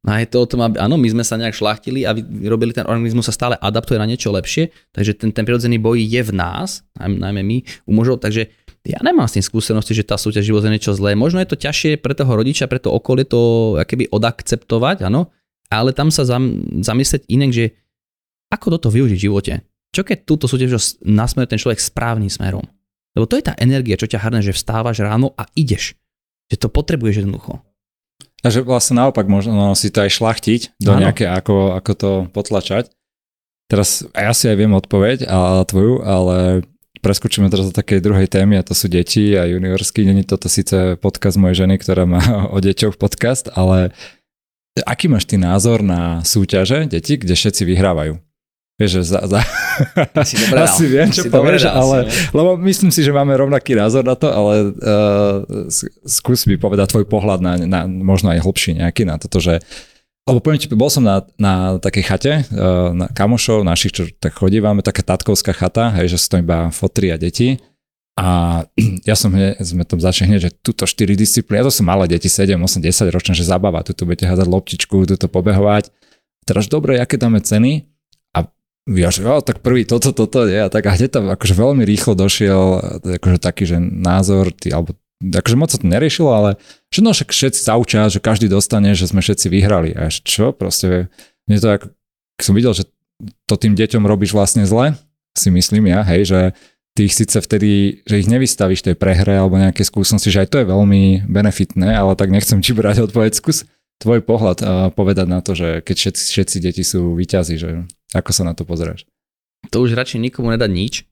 A je to o tom, aby, áno, my sme sa nejak šlachtili a vyrobili ten organizmus sa stále adaptuje na niečo lepšie, takže ten, ten prirodzený boj je v nás, najmä my, u mužov, takže ja nemám s tým skúsenosti, že tá súťaživosť je niečo zlé. Možno je to ťažšie pre toho rodiča, pre to okolie to keby odakceptovať, áno, ale tam sa zam, zamyslieť inak, že ako toto využiť v živote. Čo keď túto súťaživosť nasmeruje ten človek správnym smerom? Lebo to je tá energia, čo ťa hrne, že vstávaš ráno a ideš. Že to potrebuješ jednoducho. A že vlastne naopak možno si to aj šlachtiť do ano. nejaké, ako, ako to potlačať. Teraz ja si aj viem odpoveď, a tvoju, ale preskočíme teraz do takej druhej témy a to sú deti a juniorský. Není toto síce podcast mojej ženy, ktorá má o deťoch podcast, ale aký máš ty názor na súťaže deti, kde všetci vyhrávajú? Vieš, že za, za... Asi, dobre asi viem, čo povieš, ale, lebo myslím si, že máme rovnaký názor na to, ale uh, skús mi povedať tvoj pohľad na, na možno aj hlbší nejaký na toto, že lebo poviem ti, bol som na, na takej chate uh, na kamošov našich, čo tak chodívame, taká tatkovská chata, hej, že sú tam iba fotry a deti. A ja som hneď, sme tam začali hneď, že tuto 4 disciplíny, ja to sú malé deti, 7, 8, 10 ročné, že zabava, tu budete hádať loptičku, tu pobehovať. Teraz dobre, aké dáme ceny? ja, že jo, tak prvý toto, toto, nie, a tak a hneď tam akože veľmi rýchlo došiel akože taký, že názor, ty, alebo akože moc sa to neriešilo, ale že no však všetci zaučia, že každý dostane, že sme všetci vyhrali. A čo, proste, mne to ako, som videl, že to tým deťom robíš vlastne zle, si myslím ja, hej, že ty ich síce vtedy, že ich nevystavíš tej prehre alebo nejaké skúsenosti, že aj to je veľmi benefitné, ale tak nechcem ti brať odpoveď, skús tvoj pohľad a povedať na to, že keď všetci, všetci deti sú výťazí, že ako sa na to pozrieš? To už radšej nikomu nedať nič.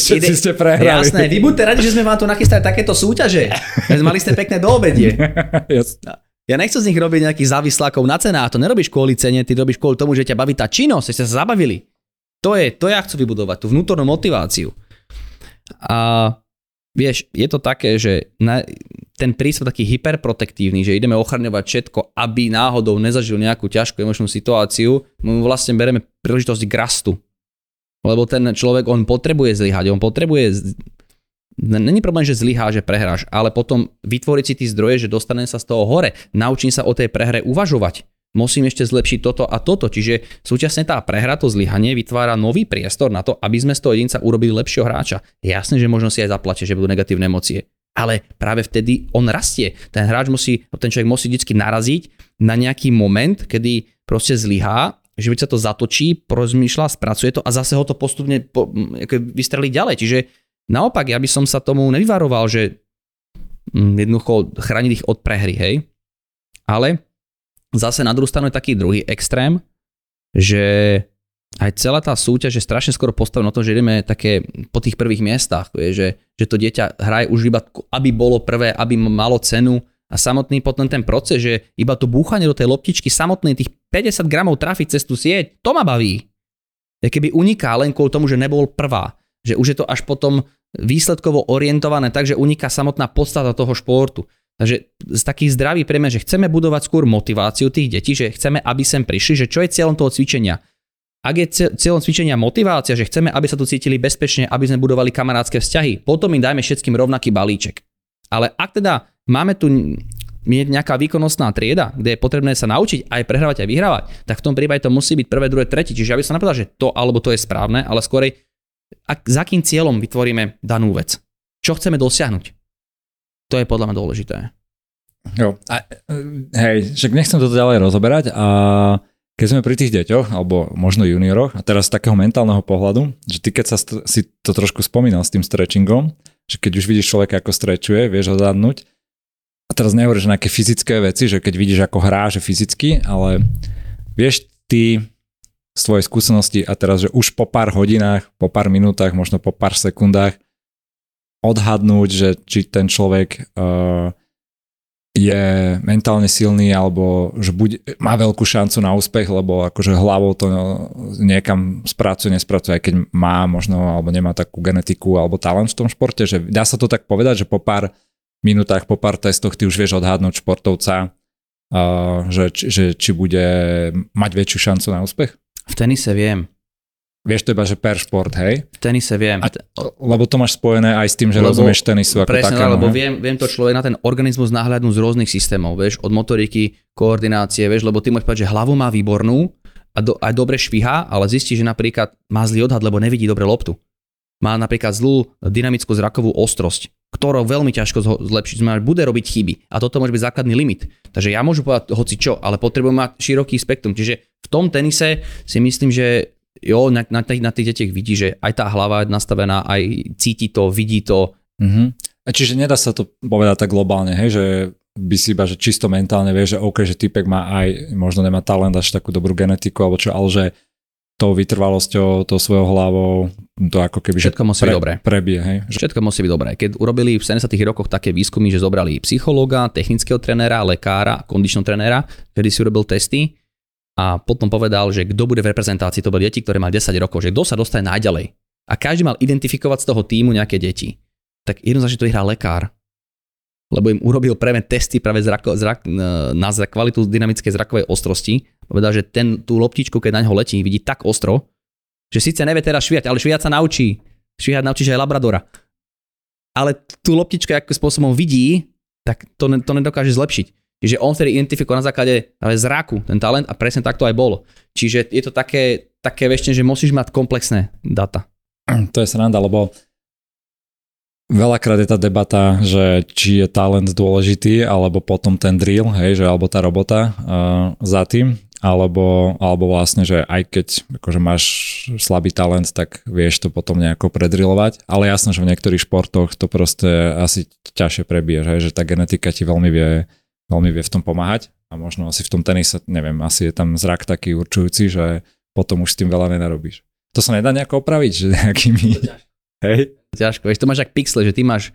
Všetci ste prehrali. Jasné, vy buďte radi, že sme vám tu nachystali takéto súťaže. Mali ste pekné do obedie. Ja nechcem z nich robiť nejakých závislákov na cenách, to nerobíš kvôli cene, ty robíš kvôli tomu, že ťa baví tá činnosť, ste sa zabavili. To je, to ja chcem vybudovať, tú vnútornú motiváciu. A vieš, je to také, že na, ten prístup taký hyperprotektívny, že ideme ochraňovať všetko, aby náhodou nezažil nejakú ťažkú emočnú situáciu, my mu vlastne bereme príležitosť k rastu. Lebo ten človek, on potrebuje zlyhať, on potrebuje... Není problém, že zlyhá, že prehráš, ale potom vytvoriť si tí zdroje, že dostane sa z toho hore, naučím sa o tej prehre uvažovať. musím ešte zlepšiť toto a toto. Čiže súčasne tá prehra, to zlyhanie vytvára nový priestor na to, aby sme z toho jedinca urobili lepšieho hráča. Jasné, že možno si aj zaplače, že budú negatívne emócie. Ale práve vtedy on rastie. Ten hráč musí, ten človek musí vždy naraziť na nejaký moment, kedy proste zlyhá, že sa to zatočí, porozmýšľa, spracuje to a zase ho to postupne po, vystrelí ďalej. Čiže naopak, ja by som sa tomu nevyvaroval, že jednoducho chrániť ich od prehry, hej. Ale Zase na druhú stranu je taký druhý extrém, že aj celá tá súťaž je strašne skoro postavená na to, že ideme také po tých prvých miestach, že, že to dieťa hraje už iba, aby bolo prvé, aby malo cenu a samotný potom ten proces, že iba to búchanie do tej loptičky, samotný tých 50 gramov trafiť cez tú sieť, to ma baví. Je keby uniká len kvôli tomu, že nebol prvá. Že už je to až potom výsledkovo orientované tak, že uniká samotná podstata toho športu. Takže z takých zdravý prejme, že chceme budovať skôr motiváciu tých detí, že chceme, aby sem prišli, že čo je cieľom toho cvičenia. Ak je cieľom cvičenia motivácia, že chceme, aby sa tu cítili bezpečne, aby sme budovali kamarádske vzťahy, potom im dajme všetkým rovnaký balíček. Ale ak teda máme tu nejaká výkonnostná trieda, kde je potrebné sa naučiť aj prehrávať aj vyhrávať, tak v tom prípade to musí byť prvé, druhé, tretie. Čiže by som nepovedal, že to alebo to je správne, ale skôr ak, za akým cieľom vytvoríme danú vec. Čo chceme dosiahnuť? To je podľa mňa dôležité. Jo, a, hej, však nechcem toto ďalej rozoberať a keď sme pri tých deťoch, alebo možno junioroch, a teraz z takého mentálneho pohľadu, že ty keď sa st- si to trošku spomínal s tým stretchingom, že keď už vidíš človeka, ako strečuje, vieš ho zadnúť, a teraz nehovoríš na nejaké fyzické veci, že keď vidíš, ako hrá, že fyzicky, ale vieš ty z tvojej skúsenosti a teraz, že už po pár hodinách, po pár minútach, možno po pár sekundách odhadnúť, že či ten človek uh, je mentálne silný alebo že buď, má veľkú šancu na úspech, lebo akože hlavou to niekam spracuje, nespracuje, aj keď má možno alebo nemá takú genetiku alebo talent v tom športe, že dá sa to tak povedať, že po pár minútach, po pár testoch ty už vieš odhadnúť športovca, uh, že, že či bude mať väčšiu šancu na úspech? V tenise viem. Vieš to iba, že per šport, hej? V tenise viem. A, lebo to máš spojené aj s tým, že lebo, rozumieš tenisu ako presne, takému. lebo viem, viem to človek na ten organizmus nahľadnúť z rôznych systémov, vieš, od motoriky, koordinácie, vieš, lebo ty môžeš povedať, že hlavu má výbornú a do, aj dobre šviha, ale zistí, že napríklad má zlý odhad, lebo nevidí dobre loptu. Má napríklad zlú dynamickú zrakovú ostrosť, ktorou veľmi ťažko zlepšiť. Znamená, bude robiť chyby. A toto môže byť základný limit. Takže ja môžu povedať hoci čo, ale potrebujem mať široký spektrum. Čiže v tom tenise si myslím, že jo, na, na, tých, na tých detiach vidí, že aj tá hlava je nastavená, aj cíti to, vidí to. Mm-hmm. A čiže nedá sa to povedať tak globálne, hej, že by si iba, že čisto mentálne vie, že OK, že typek má aj, možno nemá talent až takú dobrú genetiku, alebo čo, ale že tou vytrvalosťou, tou svojou hlavou, to ako keby, Všetko že musí pre, byť dobré. prebie. Hej? Všetko musí byť dobré. Keď urobili v 70 rokoch také výskumy, že zobrali psychológa, technického trenéra, lekára, kondičného trenéra, kedy si urobil testy, a potom povedal, že kto bude v reprezentácii, to boli deti, ktoré mali 10 rokov, že kto sa dostane najďalej. A každý mal identifikovať z toho týmu nejaké deti. Tak jednoznačne to vyhrá lekár, lebo im urobil práve testy práve zrako, zrak, na kvalitu dynamickej zrakovej ostrosti. Povedal, že ten, tú loptičku, keď na ňo letí, vidí tak ostro, že síce nevie teraz šviať, ale šviať sa naučí. Šviať naučí, že aj Labradora. Ale tú loptičku, akým spôsobom vidí, tak to, to nedokáže zlepšiť. Čiže on vtedy identifikoval na základe zraku ten talent a presne tak to aj bolo. Čiže je to také, také veštenie, že musíš mať komplexné data. To je sranda, lebo veľakrát je tá debata, že či je talent dôležitý, alebo potom ten drill, hej, že alebo tá robota uh, za tým, alebo, alebo vlastne, že aj keď akože máš slabý talent, tak vieš to potom nejako predrilovať, ale jasno, že v niektorých športoch to proste asi ťažšie prebiješ, hej, že tá genetika ti veľmi vie veľmi vie v tom pomáhať a možno asi v tom tenise, neviem, asi je tam zrak taký určujúci, že potom už s tým veľa nenarobíš. To sa nedá nejako opraviť, že nejakými... Hej? Ťažko, vieš, to máš ak pixle, že ty máš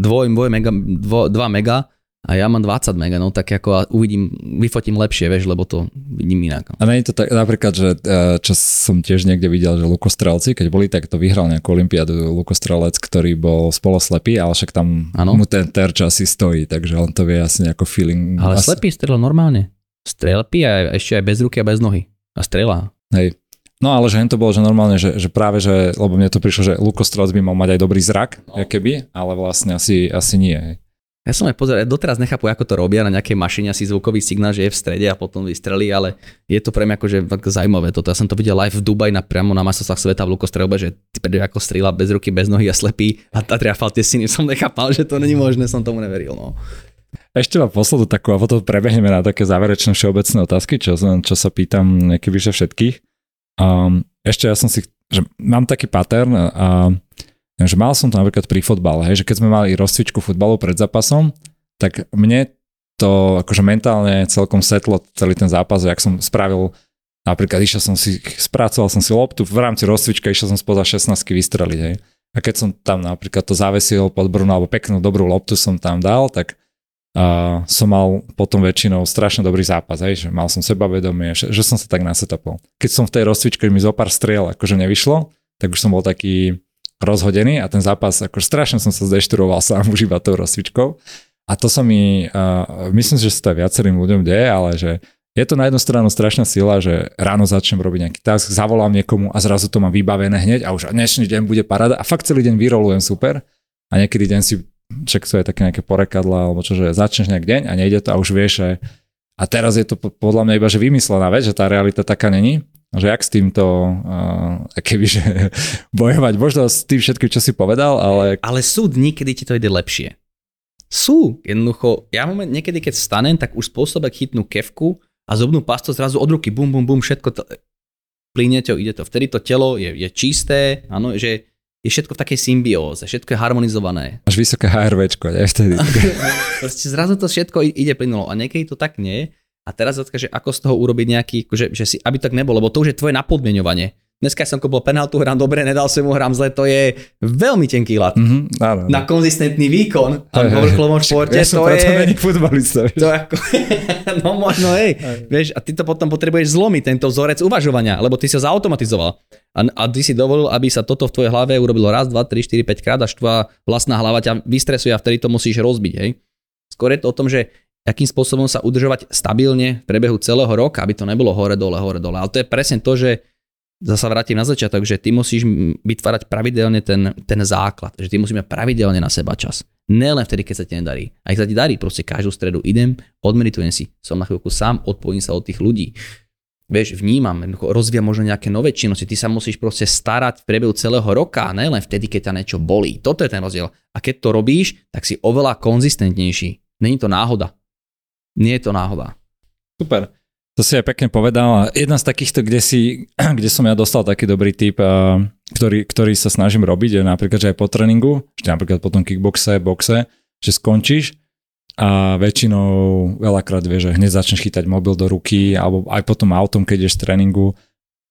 dvoj, dvoj mega, dvo, 2 mega a ja mám 20 mega, no tak ako uvidím, vyfotím lepšie, vieš, lebo to vidím inak. No. A nie je to tak, napríklad, že e, čo som tiež niekde videl, že lukostrelci, keď boli, tak to vyhral nejakú olimpiádu lukostrelec, ktorý bol spoloslepý, ale však tam ano? mu ten terč asi stojí, takže on to vie asi nejako feeling. Ale asi... slepý strel normálne. Strelpí a ešte aj bez ruky a bez nohy. A strela. Hej. No ale že to bolo, že normálne, že, že práve, že, lebo mne to prišlo, že lukostrelec by mal mať aj dobrý zrak, no. keby, ale vlastne asi, asi nie. Hej. Ja som aj pozeral, doteraz nechápu, ako to robia na nejakej mašine, asi zvukový signál, že je v strede a potom vystrelí, ale je to pre mňa akože zaujímavé toto. Ja som to videl live v Dubai na, priamo na masosách sveta v lukostrelbe, že ty ako strieľa bez ruky, bez nohy a slepý a tá triafal tie syny. Som nechápal, že to není možné, som tomu neveril. No. Ešte mám poslednú takú, a potom prebehneme na také záverečné všeobecné otázky, čo, čo sa pýtam keby všetkých. Um, ešte ja som si, že mám taký pattern a že mal som to napríklad pri fotbale, hej, že keď sme mali rozcvičku futbalu pred zápasom, tak mne to akože mentálne celkom setlo celý ten zápas, jak som spravil napríklad išiel som si, spracoval som si loptu, v rámci rozcvička išiel som spoza 16 vystreliť, hej. A keď som tam napríklad to zavesil pod brunu alebo peknú dobrú loptu som tam dal, tak uh, som mal potom väčšinou strašne dobrý zápas, hej, že mal som sebavedomie, že, že som sa tak nasetapol. Keď som v tej rozcvičke mi zo pár striel akože nevyšlo, tak už som bol taký rozhodený a ten zápas, ako strašne som sa zdešturoval sám už iba tou rozcvičkou. A to sa mi, uh, myslím, že sa to viacerým ľuďom deje, ale že je to na jednu stranu strašná sila, že ráno začnem robiť nejaký task, zavolám niekomu a zrazu to mám vybavené hneď a už dnešný deň bude paráda a fakt celý deň vyrolujem super a niekedy deň si, čak to je také nejaké porekadla alebo čo, že začneš nejak deň a nejde to a už vieš, že a teraz je to podľa mňa iba, že vymyslená vec, že tá realita taká není že jak s týmto uh, kebyže bojovať, možno s tým všetkým, čo si povedal, ale... Ale sú dni, kedy ti to ide lepšie. Sú, jednoducho, ja moment, niekedy keď stanem, tak už spôsobek chytnú kevku a zobnú pasto zrazu od ruky, bum, bum, bum, všetko to, plyne to, ide to. Vtedy to telo je, je čisté, áno, že je všetko v takej symbióze, všetko je harmonizované. Až vysoké HRVčko, ne? Vtedy. zrazu to všetko ide plynulo a niekedy to tak nie a teraz otázka, že ako z toho urobiť nejaký, že, že si, aby tak nebolo, lebo to už je tvoje napodmienovanie. Dneska som bol penaltu, hrám dobre, nedal som mu, hrám zle, to je veľmi tenký lat. Mm-hmm, áno, Na konzistentný výkon, a v vrcholovom športe, ja to je... futbalista. To ako, no možno, hej. Vieš, a ty to potom potrebuješ zlomiť, tento vzorec uvažovania, lebo ty sa zautomatizoval. A, a ty si dovolil, aby sa toto v tvojej hlave urobilo raz, dva, tri, štyri, päť krát, až tvoja vlastná hlava ťa vystresuje a vtedy to musíš rozbiť, hej. Skôr je to o tom, že akým spôsobom sa udržovať stabilne v priebehu celého roka, aby to nebolo hore-dole, hore-dole. Ale to je presne to, že zasa vrátim na začiatok, že ty musíš vytvárať pravidelne ten, ten základ, že ty musíš mať pravidelne na seba čas. Nelen vtedy, keď sa ti nedarí. Aj keď sa ti darí, proste každú stredu idem, odmeritujem si, som na chvíľku sám, odpojím sa od tých ľudí. Vieš, vnímam, rozvíjam možno nejaké nové činnosti, ty sa musíš proste starať v priebehu celého roka, nelen vtedy, keď ťa niečo bolí. Toto je ten rozdiel. A keď to robíš, tak si oveľa konzistentnejší. Není to náhoda. Nie je to náhoda. Super. To si aj pekne povedal. Jedna z takýchto, kde, si, kde som ja dostal taký dobrý tip, ktorý, ktorý sa snažím robiť, je napríklad, že aj po tréningu, ešte napríklad po tom kickboxe, boxe, že skončíš a väčšinou veľakrát vieš, že hneď začneš chytať mobil do ruky alebo aj potom autom, keď ideš z tréningu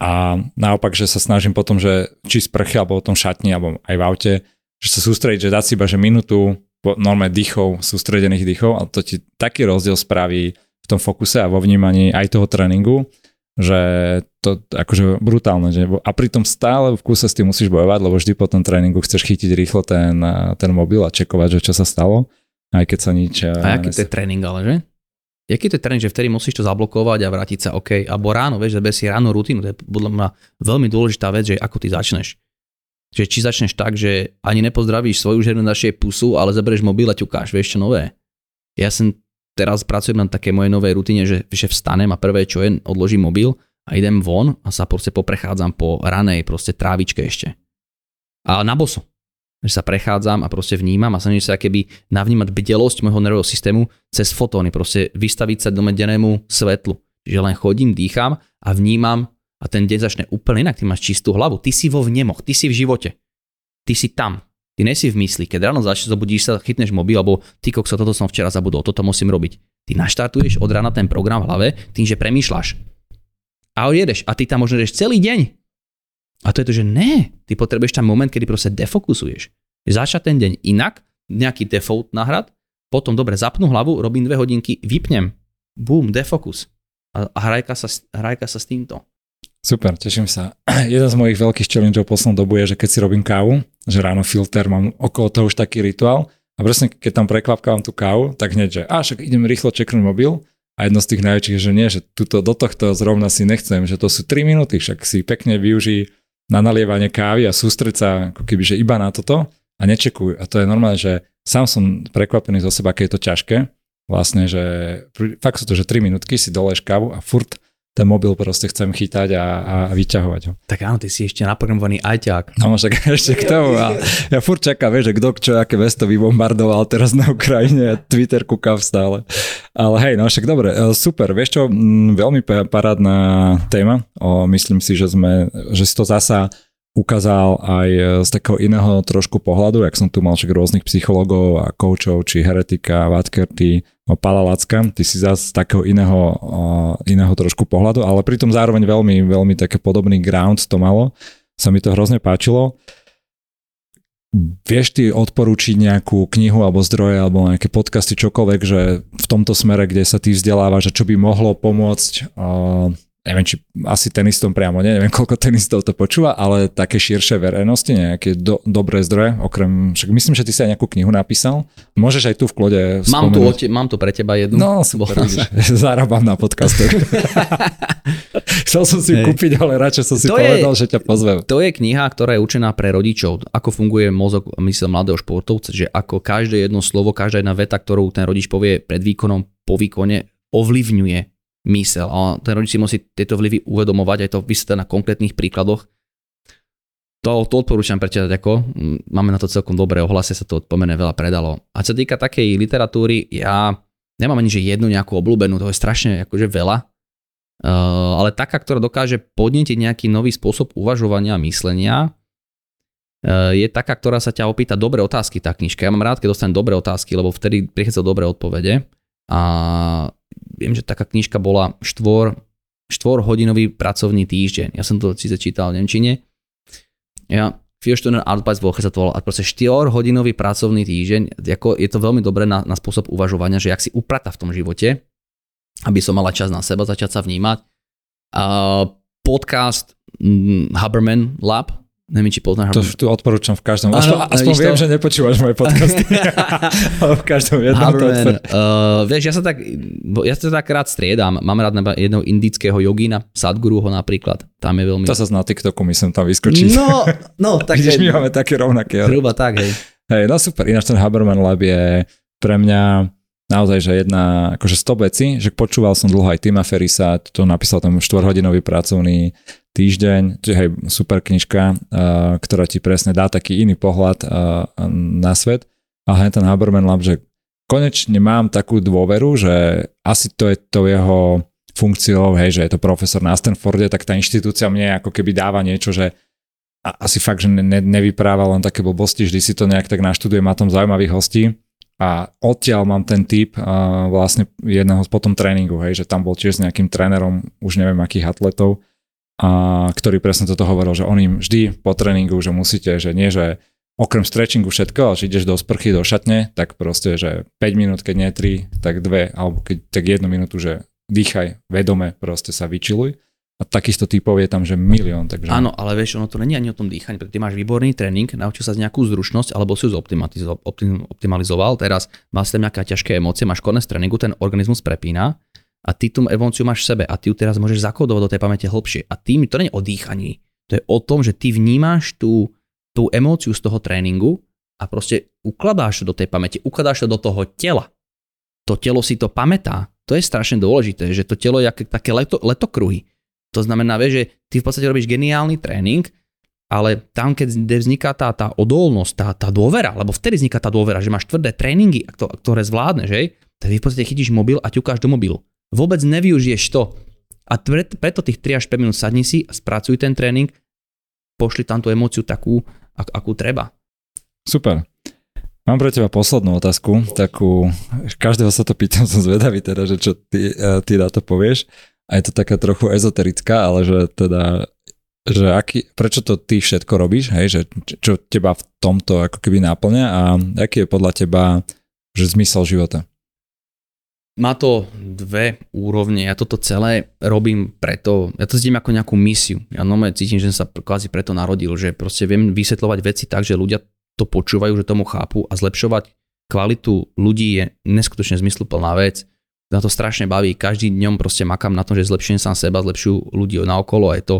a naopak, že sa snažím potom, že či sprchy alebo potom šatni alebo aj v aute, že sa sústrediť, že dať si iba, že minútu norme dýchov, sústredených dýchov a to ti taký rozdiel spraví v tom fokuse a vo vnímaní aj toho tréningu, že to akože brutálne. Že, a pritom stále v kuse s tým musíš bojovať, lebo vždy po tom tréningu chceš chytiť rýchlo ten, ten mobil a čekovať, že čo sa stalo, aj keď sa nič... A aký to je tréning ale, že? Jaký to je tréning, že vtedy musíš to zablokovať a vrátiť sa OK, alebo ráno, vieš, že si ráno rutinu, to je podľa mňa veľmi dôležitá vec, že ako ty začneš. Že či začneš tak, že ani nepozdravíš svoju ženu našej pusu, ale zoberieš mobil a ťukáš, vieš čo nové. Ja som teraz pracujem na také mojej novej rutine, že, že vstanem a prvé čo je, odložím mobil a idem von a sa proste poprechádzam po ranej proste trávičke ešte. A na boso. Že sa prechádzam a proste vnímam a snažím sa keby navnímať bdelosť môjho nervového systému cez fotóny, proste vystaviť sa domedenému svetlu. Čiže len chodím, dýcham a vnímam a ten deň začne úplne inak, ty máš čistú hlavu, ty si vo vnemoch, ty si v živote, ty si tam, ty nesi v mysli, keď ráno začneš, zobudíš sa, chytneš mobil, alebo ty kokso, toto som včera zabudol, toto musím robiť. Ty naštartuješ od rána ten program v hlave tým, že premýšľaš. A jedeš a ty tam možno ideš celý deň. A to je to, že ne, ty potrebuješ tam moment, kedy proste defokusuješ. Začať ten deň inak, nejaký default nahrad, potom dobre zapnú hlavu, robím dve hodinky, vypnem, boom, defokus. A, a hrajka, sa, hrajka sa s týmto. Super, teším sa. Jeden z mojich veľkých challengeov poslednou dobu je, že keď si robím kávu, že ráno filter, mám okolo toho už taký rituál a presne keď tam prekvapkávam tú kávu, tak hneď, že a však idem rýchlo čeknúť mobil a jedno z tých najväčších je, že nie, že tuto, do tohto zrovna si nechcem, že to sú 3 minúty, však si pekne využí na nalievanie kávy a sústreť sa ako keby, že iba na toto a nečekujú. A to je normálne, že sám som prekvapený zo seba, aké je to ťažké. Vlastne, že fakt sú to, že 3 minútky si doleješ kávu a furt ten mobil proste chcem chytať a, a vyťahovať ho. Tak áno, ty si ešte naprogramovaný ajťák. No však ešte k tomu. A ja furt čakám, vieš, že kto čo, aké mesto vybombardoval teraz na Ukrajine a Twitter kúkam stále. Ale hej, no však dobre, e, super. Vieš čo, veľmi parádna téma. O, myslím si, že sme, že si to zasa ukázal aj e, z takého iného trošku pohľadu, jak som tu mal však rôznych psychologov a koučov, či Heretika, Vatkerty, no, Pala Lacka, ty si zase z takého iného, iného trošku pohľadu, ale pritom zároveň veľmi, veľmi také podobný ground to malo. Sa mi to hrozne páčilo. Vieš ty odporúčiť nejakú knihu alebo zdroje alebo nejaké podcasty, čokoľvek, že v tomto smere, kde sa ty vzdelávaš, že čo by mohlo pomôcť neviem, či asi tenistom priamo, nie, neviem, koľko tenistov to počúva, ale také širšie verejnosti, nejaké do, dobré zdroje, okrem, však myslím, že ty si aj nejakú knihu napísal. Môžeš aj tu v klode mám tu, mám tu pre teba jednu. No, super, vidíš, zarábam na podcastoch. Chcel som si ju kúpiť, ale radšej som si to povedal, je, že ťa pozvem. To je kniha, ktorá je určená pre rodičov. Ako funguje mozog, mysel mladého športovca, že ako každé jedno slovo, každá jedna veta, ktorú ten rodič povie pred výkonom, po výkone, ovlivňuje mysel. A ten rodič si musí tieto vlivy uvedomovať, aj to vysvetlené na konkrétnych príkladoch. To, to odporúčam prečítať ako, máme na to celkom dobré ohlasy, sa to pomerne veľa predalo. A čo týka takej literatúry, ja nemám ani že jednu nejakú obľúbenú, to je strašne akože veľa, uh, ale taká, ktorá dokáže podnetiť nejaký nový spôsob uvažovania a myslenia, uh, je taká, ktorá sa ťa opýta dobré otázky, tá knižka. Ja mám rád, keď dostanem dobré otázky, lebo vtedy prichádza dobré odpovede. A viem, že taká knižka bola štvor, štvor hodinový pracovný týždeň. Ja som to síce čítal v Nemčine. Ja, vier Stunden Arbeitswoche sa to volá, a proste 4 hodinový pracovný týždeň, ako je to veľmi dobré na, na spôsob uvažovania, že ak si uprata v tom živote, aby som mala čas na seba, začať sa vnímať. Uh, podcast mm, Haberman Lab, Neviem, či poznáš. To tu odporúčam v každom. Ano, aspoň, aspoň viem, to? že nepočúvaš moje podcasty. Ale v každom jednom Harman, to uh, Vieš, ja sa tak, ja sa tak rád striedam. Mám rád jedného indického jogína, Sadguru ho napríklad. Tam je veľmi... To sa na TikToku myslím tam vyskočiť. No, no tak... Vidíš, my máme také rovnaké. Hruba tak, hej. Hej, no super. Ináč ten Haberman Lab je pre mňa naozaj, že jedna, akože 100 veci, že počúval som dlho aj Tima Ferisa, to napísal tam 4-hodinový pracovný týždeň, čiže hej, super knižka, ktorá ti presne dá taký iný pohľad na svet. A hej, ten Haberman Lab, že konečne mám takú dôveru, že asi to je to jeho funkciou, hej, že je to profesor na Stanforde, tak tá inštitúcia mne ako keby dáva niečo, že a asi fakt, že ne, nevypráva len také blbosti, vždy si to nejak tak naštuduje, má tam zaujímavých hostí a odtiaľ mám ten typ uh, vlastne jedného z potom tréningu, hej, že tam bol tiež s nejakým trénerom, už neviem akých atletov, a ktorý presne toto hovoril, že on im vždy po tréningu, že musíte, že nie, že okrem stretchingu všetko, ale že ideš do sprchy, do šatne, tak proste, že 5 minút, keď nie 3, tak 2, alebo keď tak 1 minútu, že dýchaj, vedome, proste sa vyčiluj. A takýchto typov je tam, že milión. Takže... Áno, ale vieš, ono to není ani o tom dýchaní, pretože ty máš výborný tréning, naučil sa z nejakú zručnosť, alebo si ju optimalizoval, teraz máš tam nejaké ťažké emócie, máš konec tréningu, ten organizmus prepína a ty tú emóciu máš v sebe a ty ju teraz môžeš zakodovať do tej pamäte hlbšie. A tým to nie je o dýchaní, to je o tom, že ty vnímáš tú, tú emóciu z toho tréningu a proste ukladáš to do tej pamäte, ukladáš to do toho tela. To telo si to pamätá. To je strašne dôležité, že to telo je také leto, letokruhy. To znamená, vieš, že ty v podstate robíš geniálny tréning, ale tam, keď vzniká tá, tá odolnosť, tá, tá dôvera, lebo vtedy vzniká tá dôvera, že máš tvrdé tréningy, ktoré zvládneš, že? tak v podstate chytíš mobil a ťukáš do mobilu vôbec nevyužiješ to. A preto tých 3 až 5 minút sadni si spracuj ten tréning, pošli tam tú emóciu takú, ak, akú treba. Super. Mám pre teba poslednú otázku, takú, každého sa to pýtam, som zvedavý teda, že čo ty, e, ty na to povieš. A je to taká trochu ezoterická, ale že teda, že aký, prečo to ty všetko robíš, hej, že čo teba v tomto ako keby náplňa a aký je podľa teba že zmysel života? Má to dve úrovne. Ja toto celé robím preto, ja to cítim ako nejakú misiu. Ja normálne cítim, že som sa kvázi preto narodil, že proste viem vysvetľovať veci tak, že ľudia to počúvajú, že tomu chápu a zlepšovať kvalitu ľudí je neskutočne zmysluplná vec. Na to strašne baví. Každý dňom proste makám na tom, že zlepšujem sám seba, zlepšujú ľudí naokolo a je to,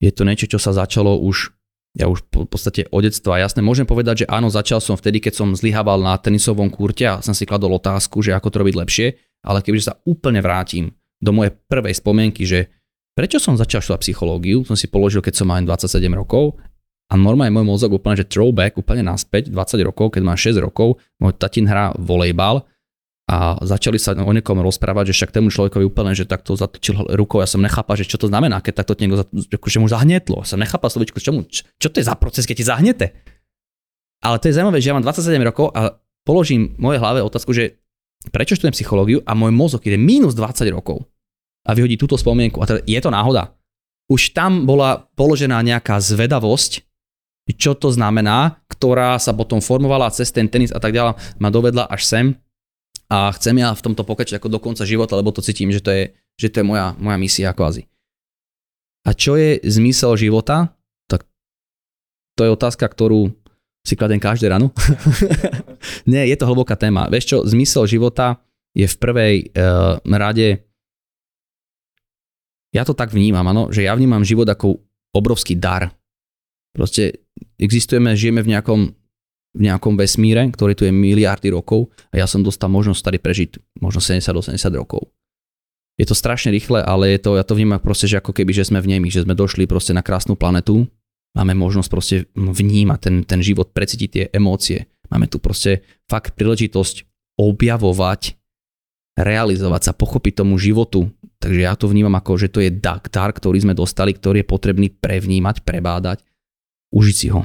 je to niečo, čo sa začalo už ja už v podstate od detstva. Jasne, môžem povedať, že áno, začal som vtedy, keď som zlyhával na tenisovom kurte a som si kladol otázku, že ako to robiť lepšie, ale kebyže sa úplne vrátim do mojej prvej spomienky, že prečo som začal študovať psychológiu, som si položil, keď som mal 27 rokov a normálne môj mozog úplne, že throwback, úplne naspäť, 20 rokov, keď mám 6 rokov, môj tatin hrá volejbal a začali sa o niekom rozprávať, že však tému človekovi úplne, že takto zatočil rukou, ja som nechápal, že čo to znamená, keď takto niekto, že mu zahnetlo, som nechápal slovičku, čo, čo to je za proces, keď ti zahnete. Ale to je zaujímavé, že ja mám 27 rokov a položím mojej hlave otázku, že prečo študujem psychológiu a môj mozog ide minus 20 rokov a vyhodí túto spomienku. A teda je to náhoda. Už tam bola položená nejaká zvedavosť, čo to znamená, ktorá sa potom formovala cez ten tenis a tak ďalej, ma dovedla až sem a chcem ja v tomto pokračovať ako do konca života, lebo to cítim, že to je, že to je moja, moja misia kvázi. A čo je zmysel života? Tak to je otázka, ktorú si kladem každé ráno. Nie, je to hlboká téma. Vieš čo, zmysel života je v prvej uh, rade ja to tak vnímam, ano, že ja vnímam život ako obrovský dar. Proste existujeme, žijeme v nejakom, v nejakom vesmíre, ktorý tu je miliardy rokov a ja som dostal možnosť tady prežiť možno 70-80 rokov. Je to strašne rýchle, ale je to, ja to vnímam proste, že ako keby, že sme v nemi, že sme došli proste na krásnu planetu, máme možnosť proste vnímať ten, ten život, precítiť tie emócie. Máme tu proste fakt príležitosť objavovať, realizovať sa, pochopiť tomu životu. Takže ja to vnímam ako, že to je dar, ktorý sme dostali, ktorý je potrebný prevnímať, prebádať užiť si ho.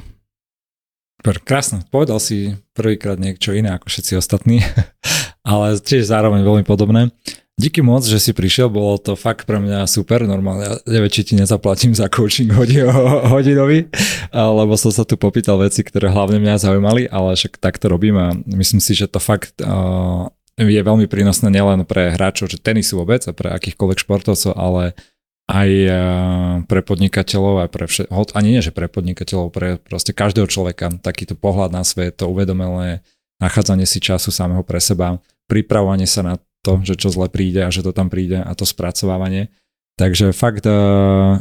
Krásne, povedal si prvýkrát niečo iné ako všetci ostatní, ale tiež zároveň veľmi podobné. Díky moc, že si prišiel, bolo to fakt pre mňa super, normálne, ja neviem, či ti nezaplatím za coaching hodinový, lebo som sa tu popýtal veci, ktoré hlavne mňa zaujímali, ale však tak to robím a myslím si, že to fakt uh, je veľmi prínosné nielen pre hráčov, že tenisu vôbec a pre akýchkoľvek športovcov, ale aj eh, pre podnikateľov, aj pre všet, ani nie, že pre podnikateľov, pre proste každého človeka, takýto pohľad na svet, to uvedomelé nachádzanie si času samého pre seba, pripravovanie sa na to, že čo zle príde a že to tam príde a to spracovávanie. Takže fakt, eh,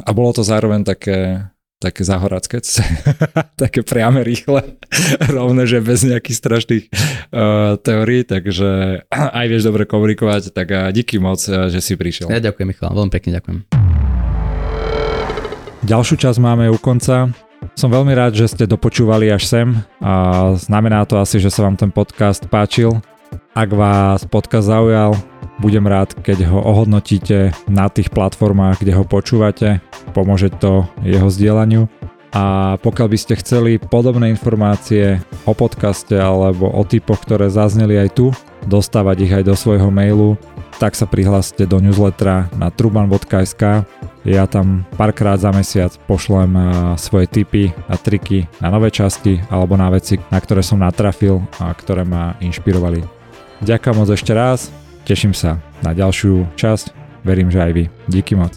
a bolo to zároveň také také zahoracké, také priame, rýchle, rovné, že bez nejakých strašných uh, teórií, takže aj vieš dobre komunikovať, tak uh, díky moc, že si prišiel. Ja ďakujem, Michal, veľmi pekne ďakujem. Ďalšiu časť máme u konca. Som veľmi rád, že ste dopočúvali až sem a znamená to asi, že sa vám ten podcast páčil. Ak vás podcast zaujal, budem rád, keď ho ohodnotíte na tých platformách, kde ho počúvate. Pomôže to jeho zdieľaniu. A pokiaľ by ste chceli podobné informácie o podcaste alebo o typoch, ktoré zazneli aj tu, dostávať ich aj do svojho mailu, tak sa prihláste do newslettera na truban.sk. Ja tam párkrát za mesiac pošlem svoje tipy a triky na nové časti alebo na veci, na ktoré som natrafil a ktoré ma inšpirovali. Ďakujem moc ešte raz Teším sa na ďalšiu časť, verím, že aj vy. Díky moc.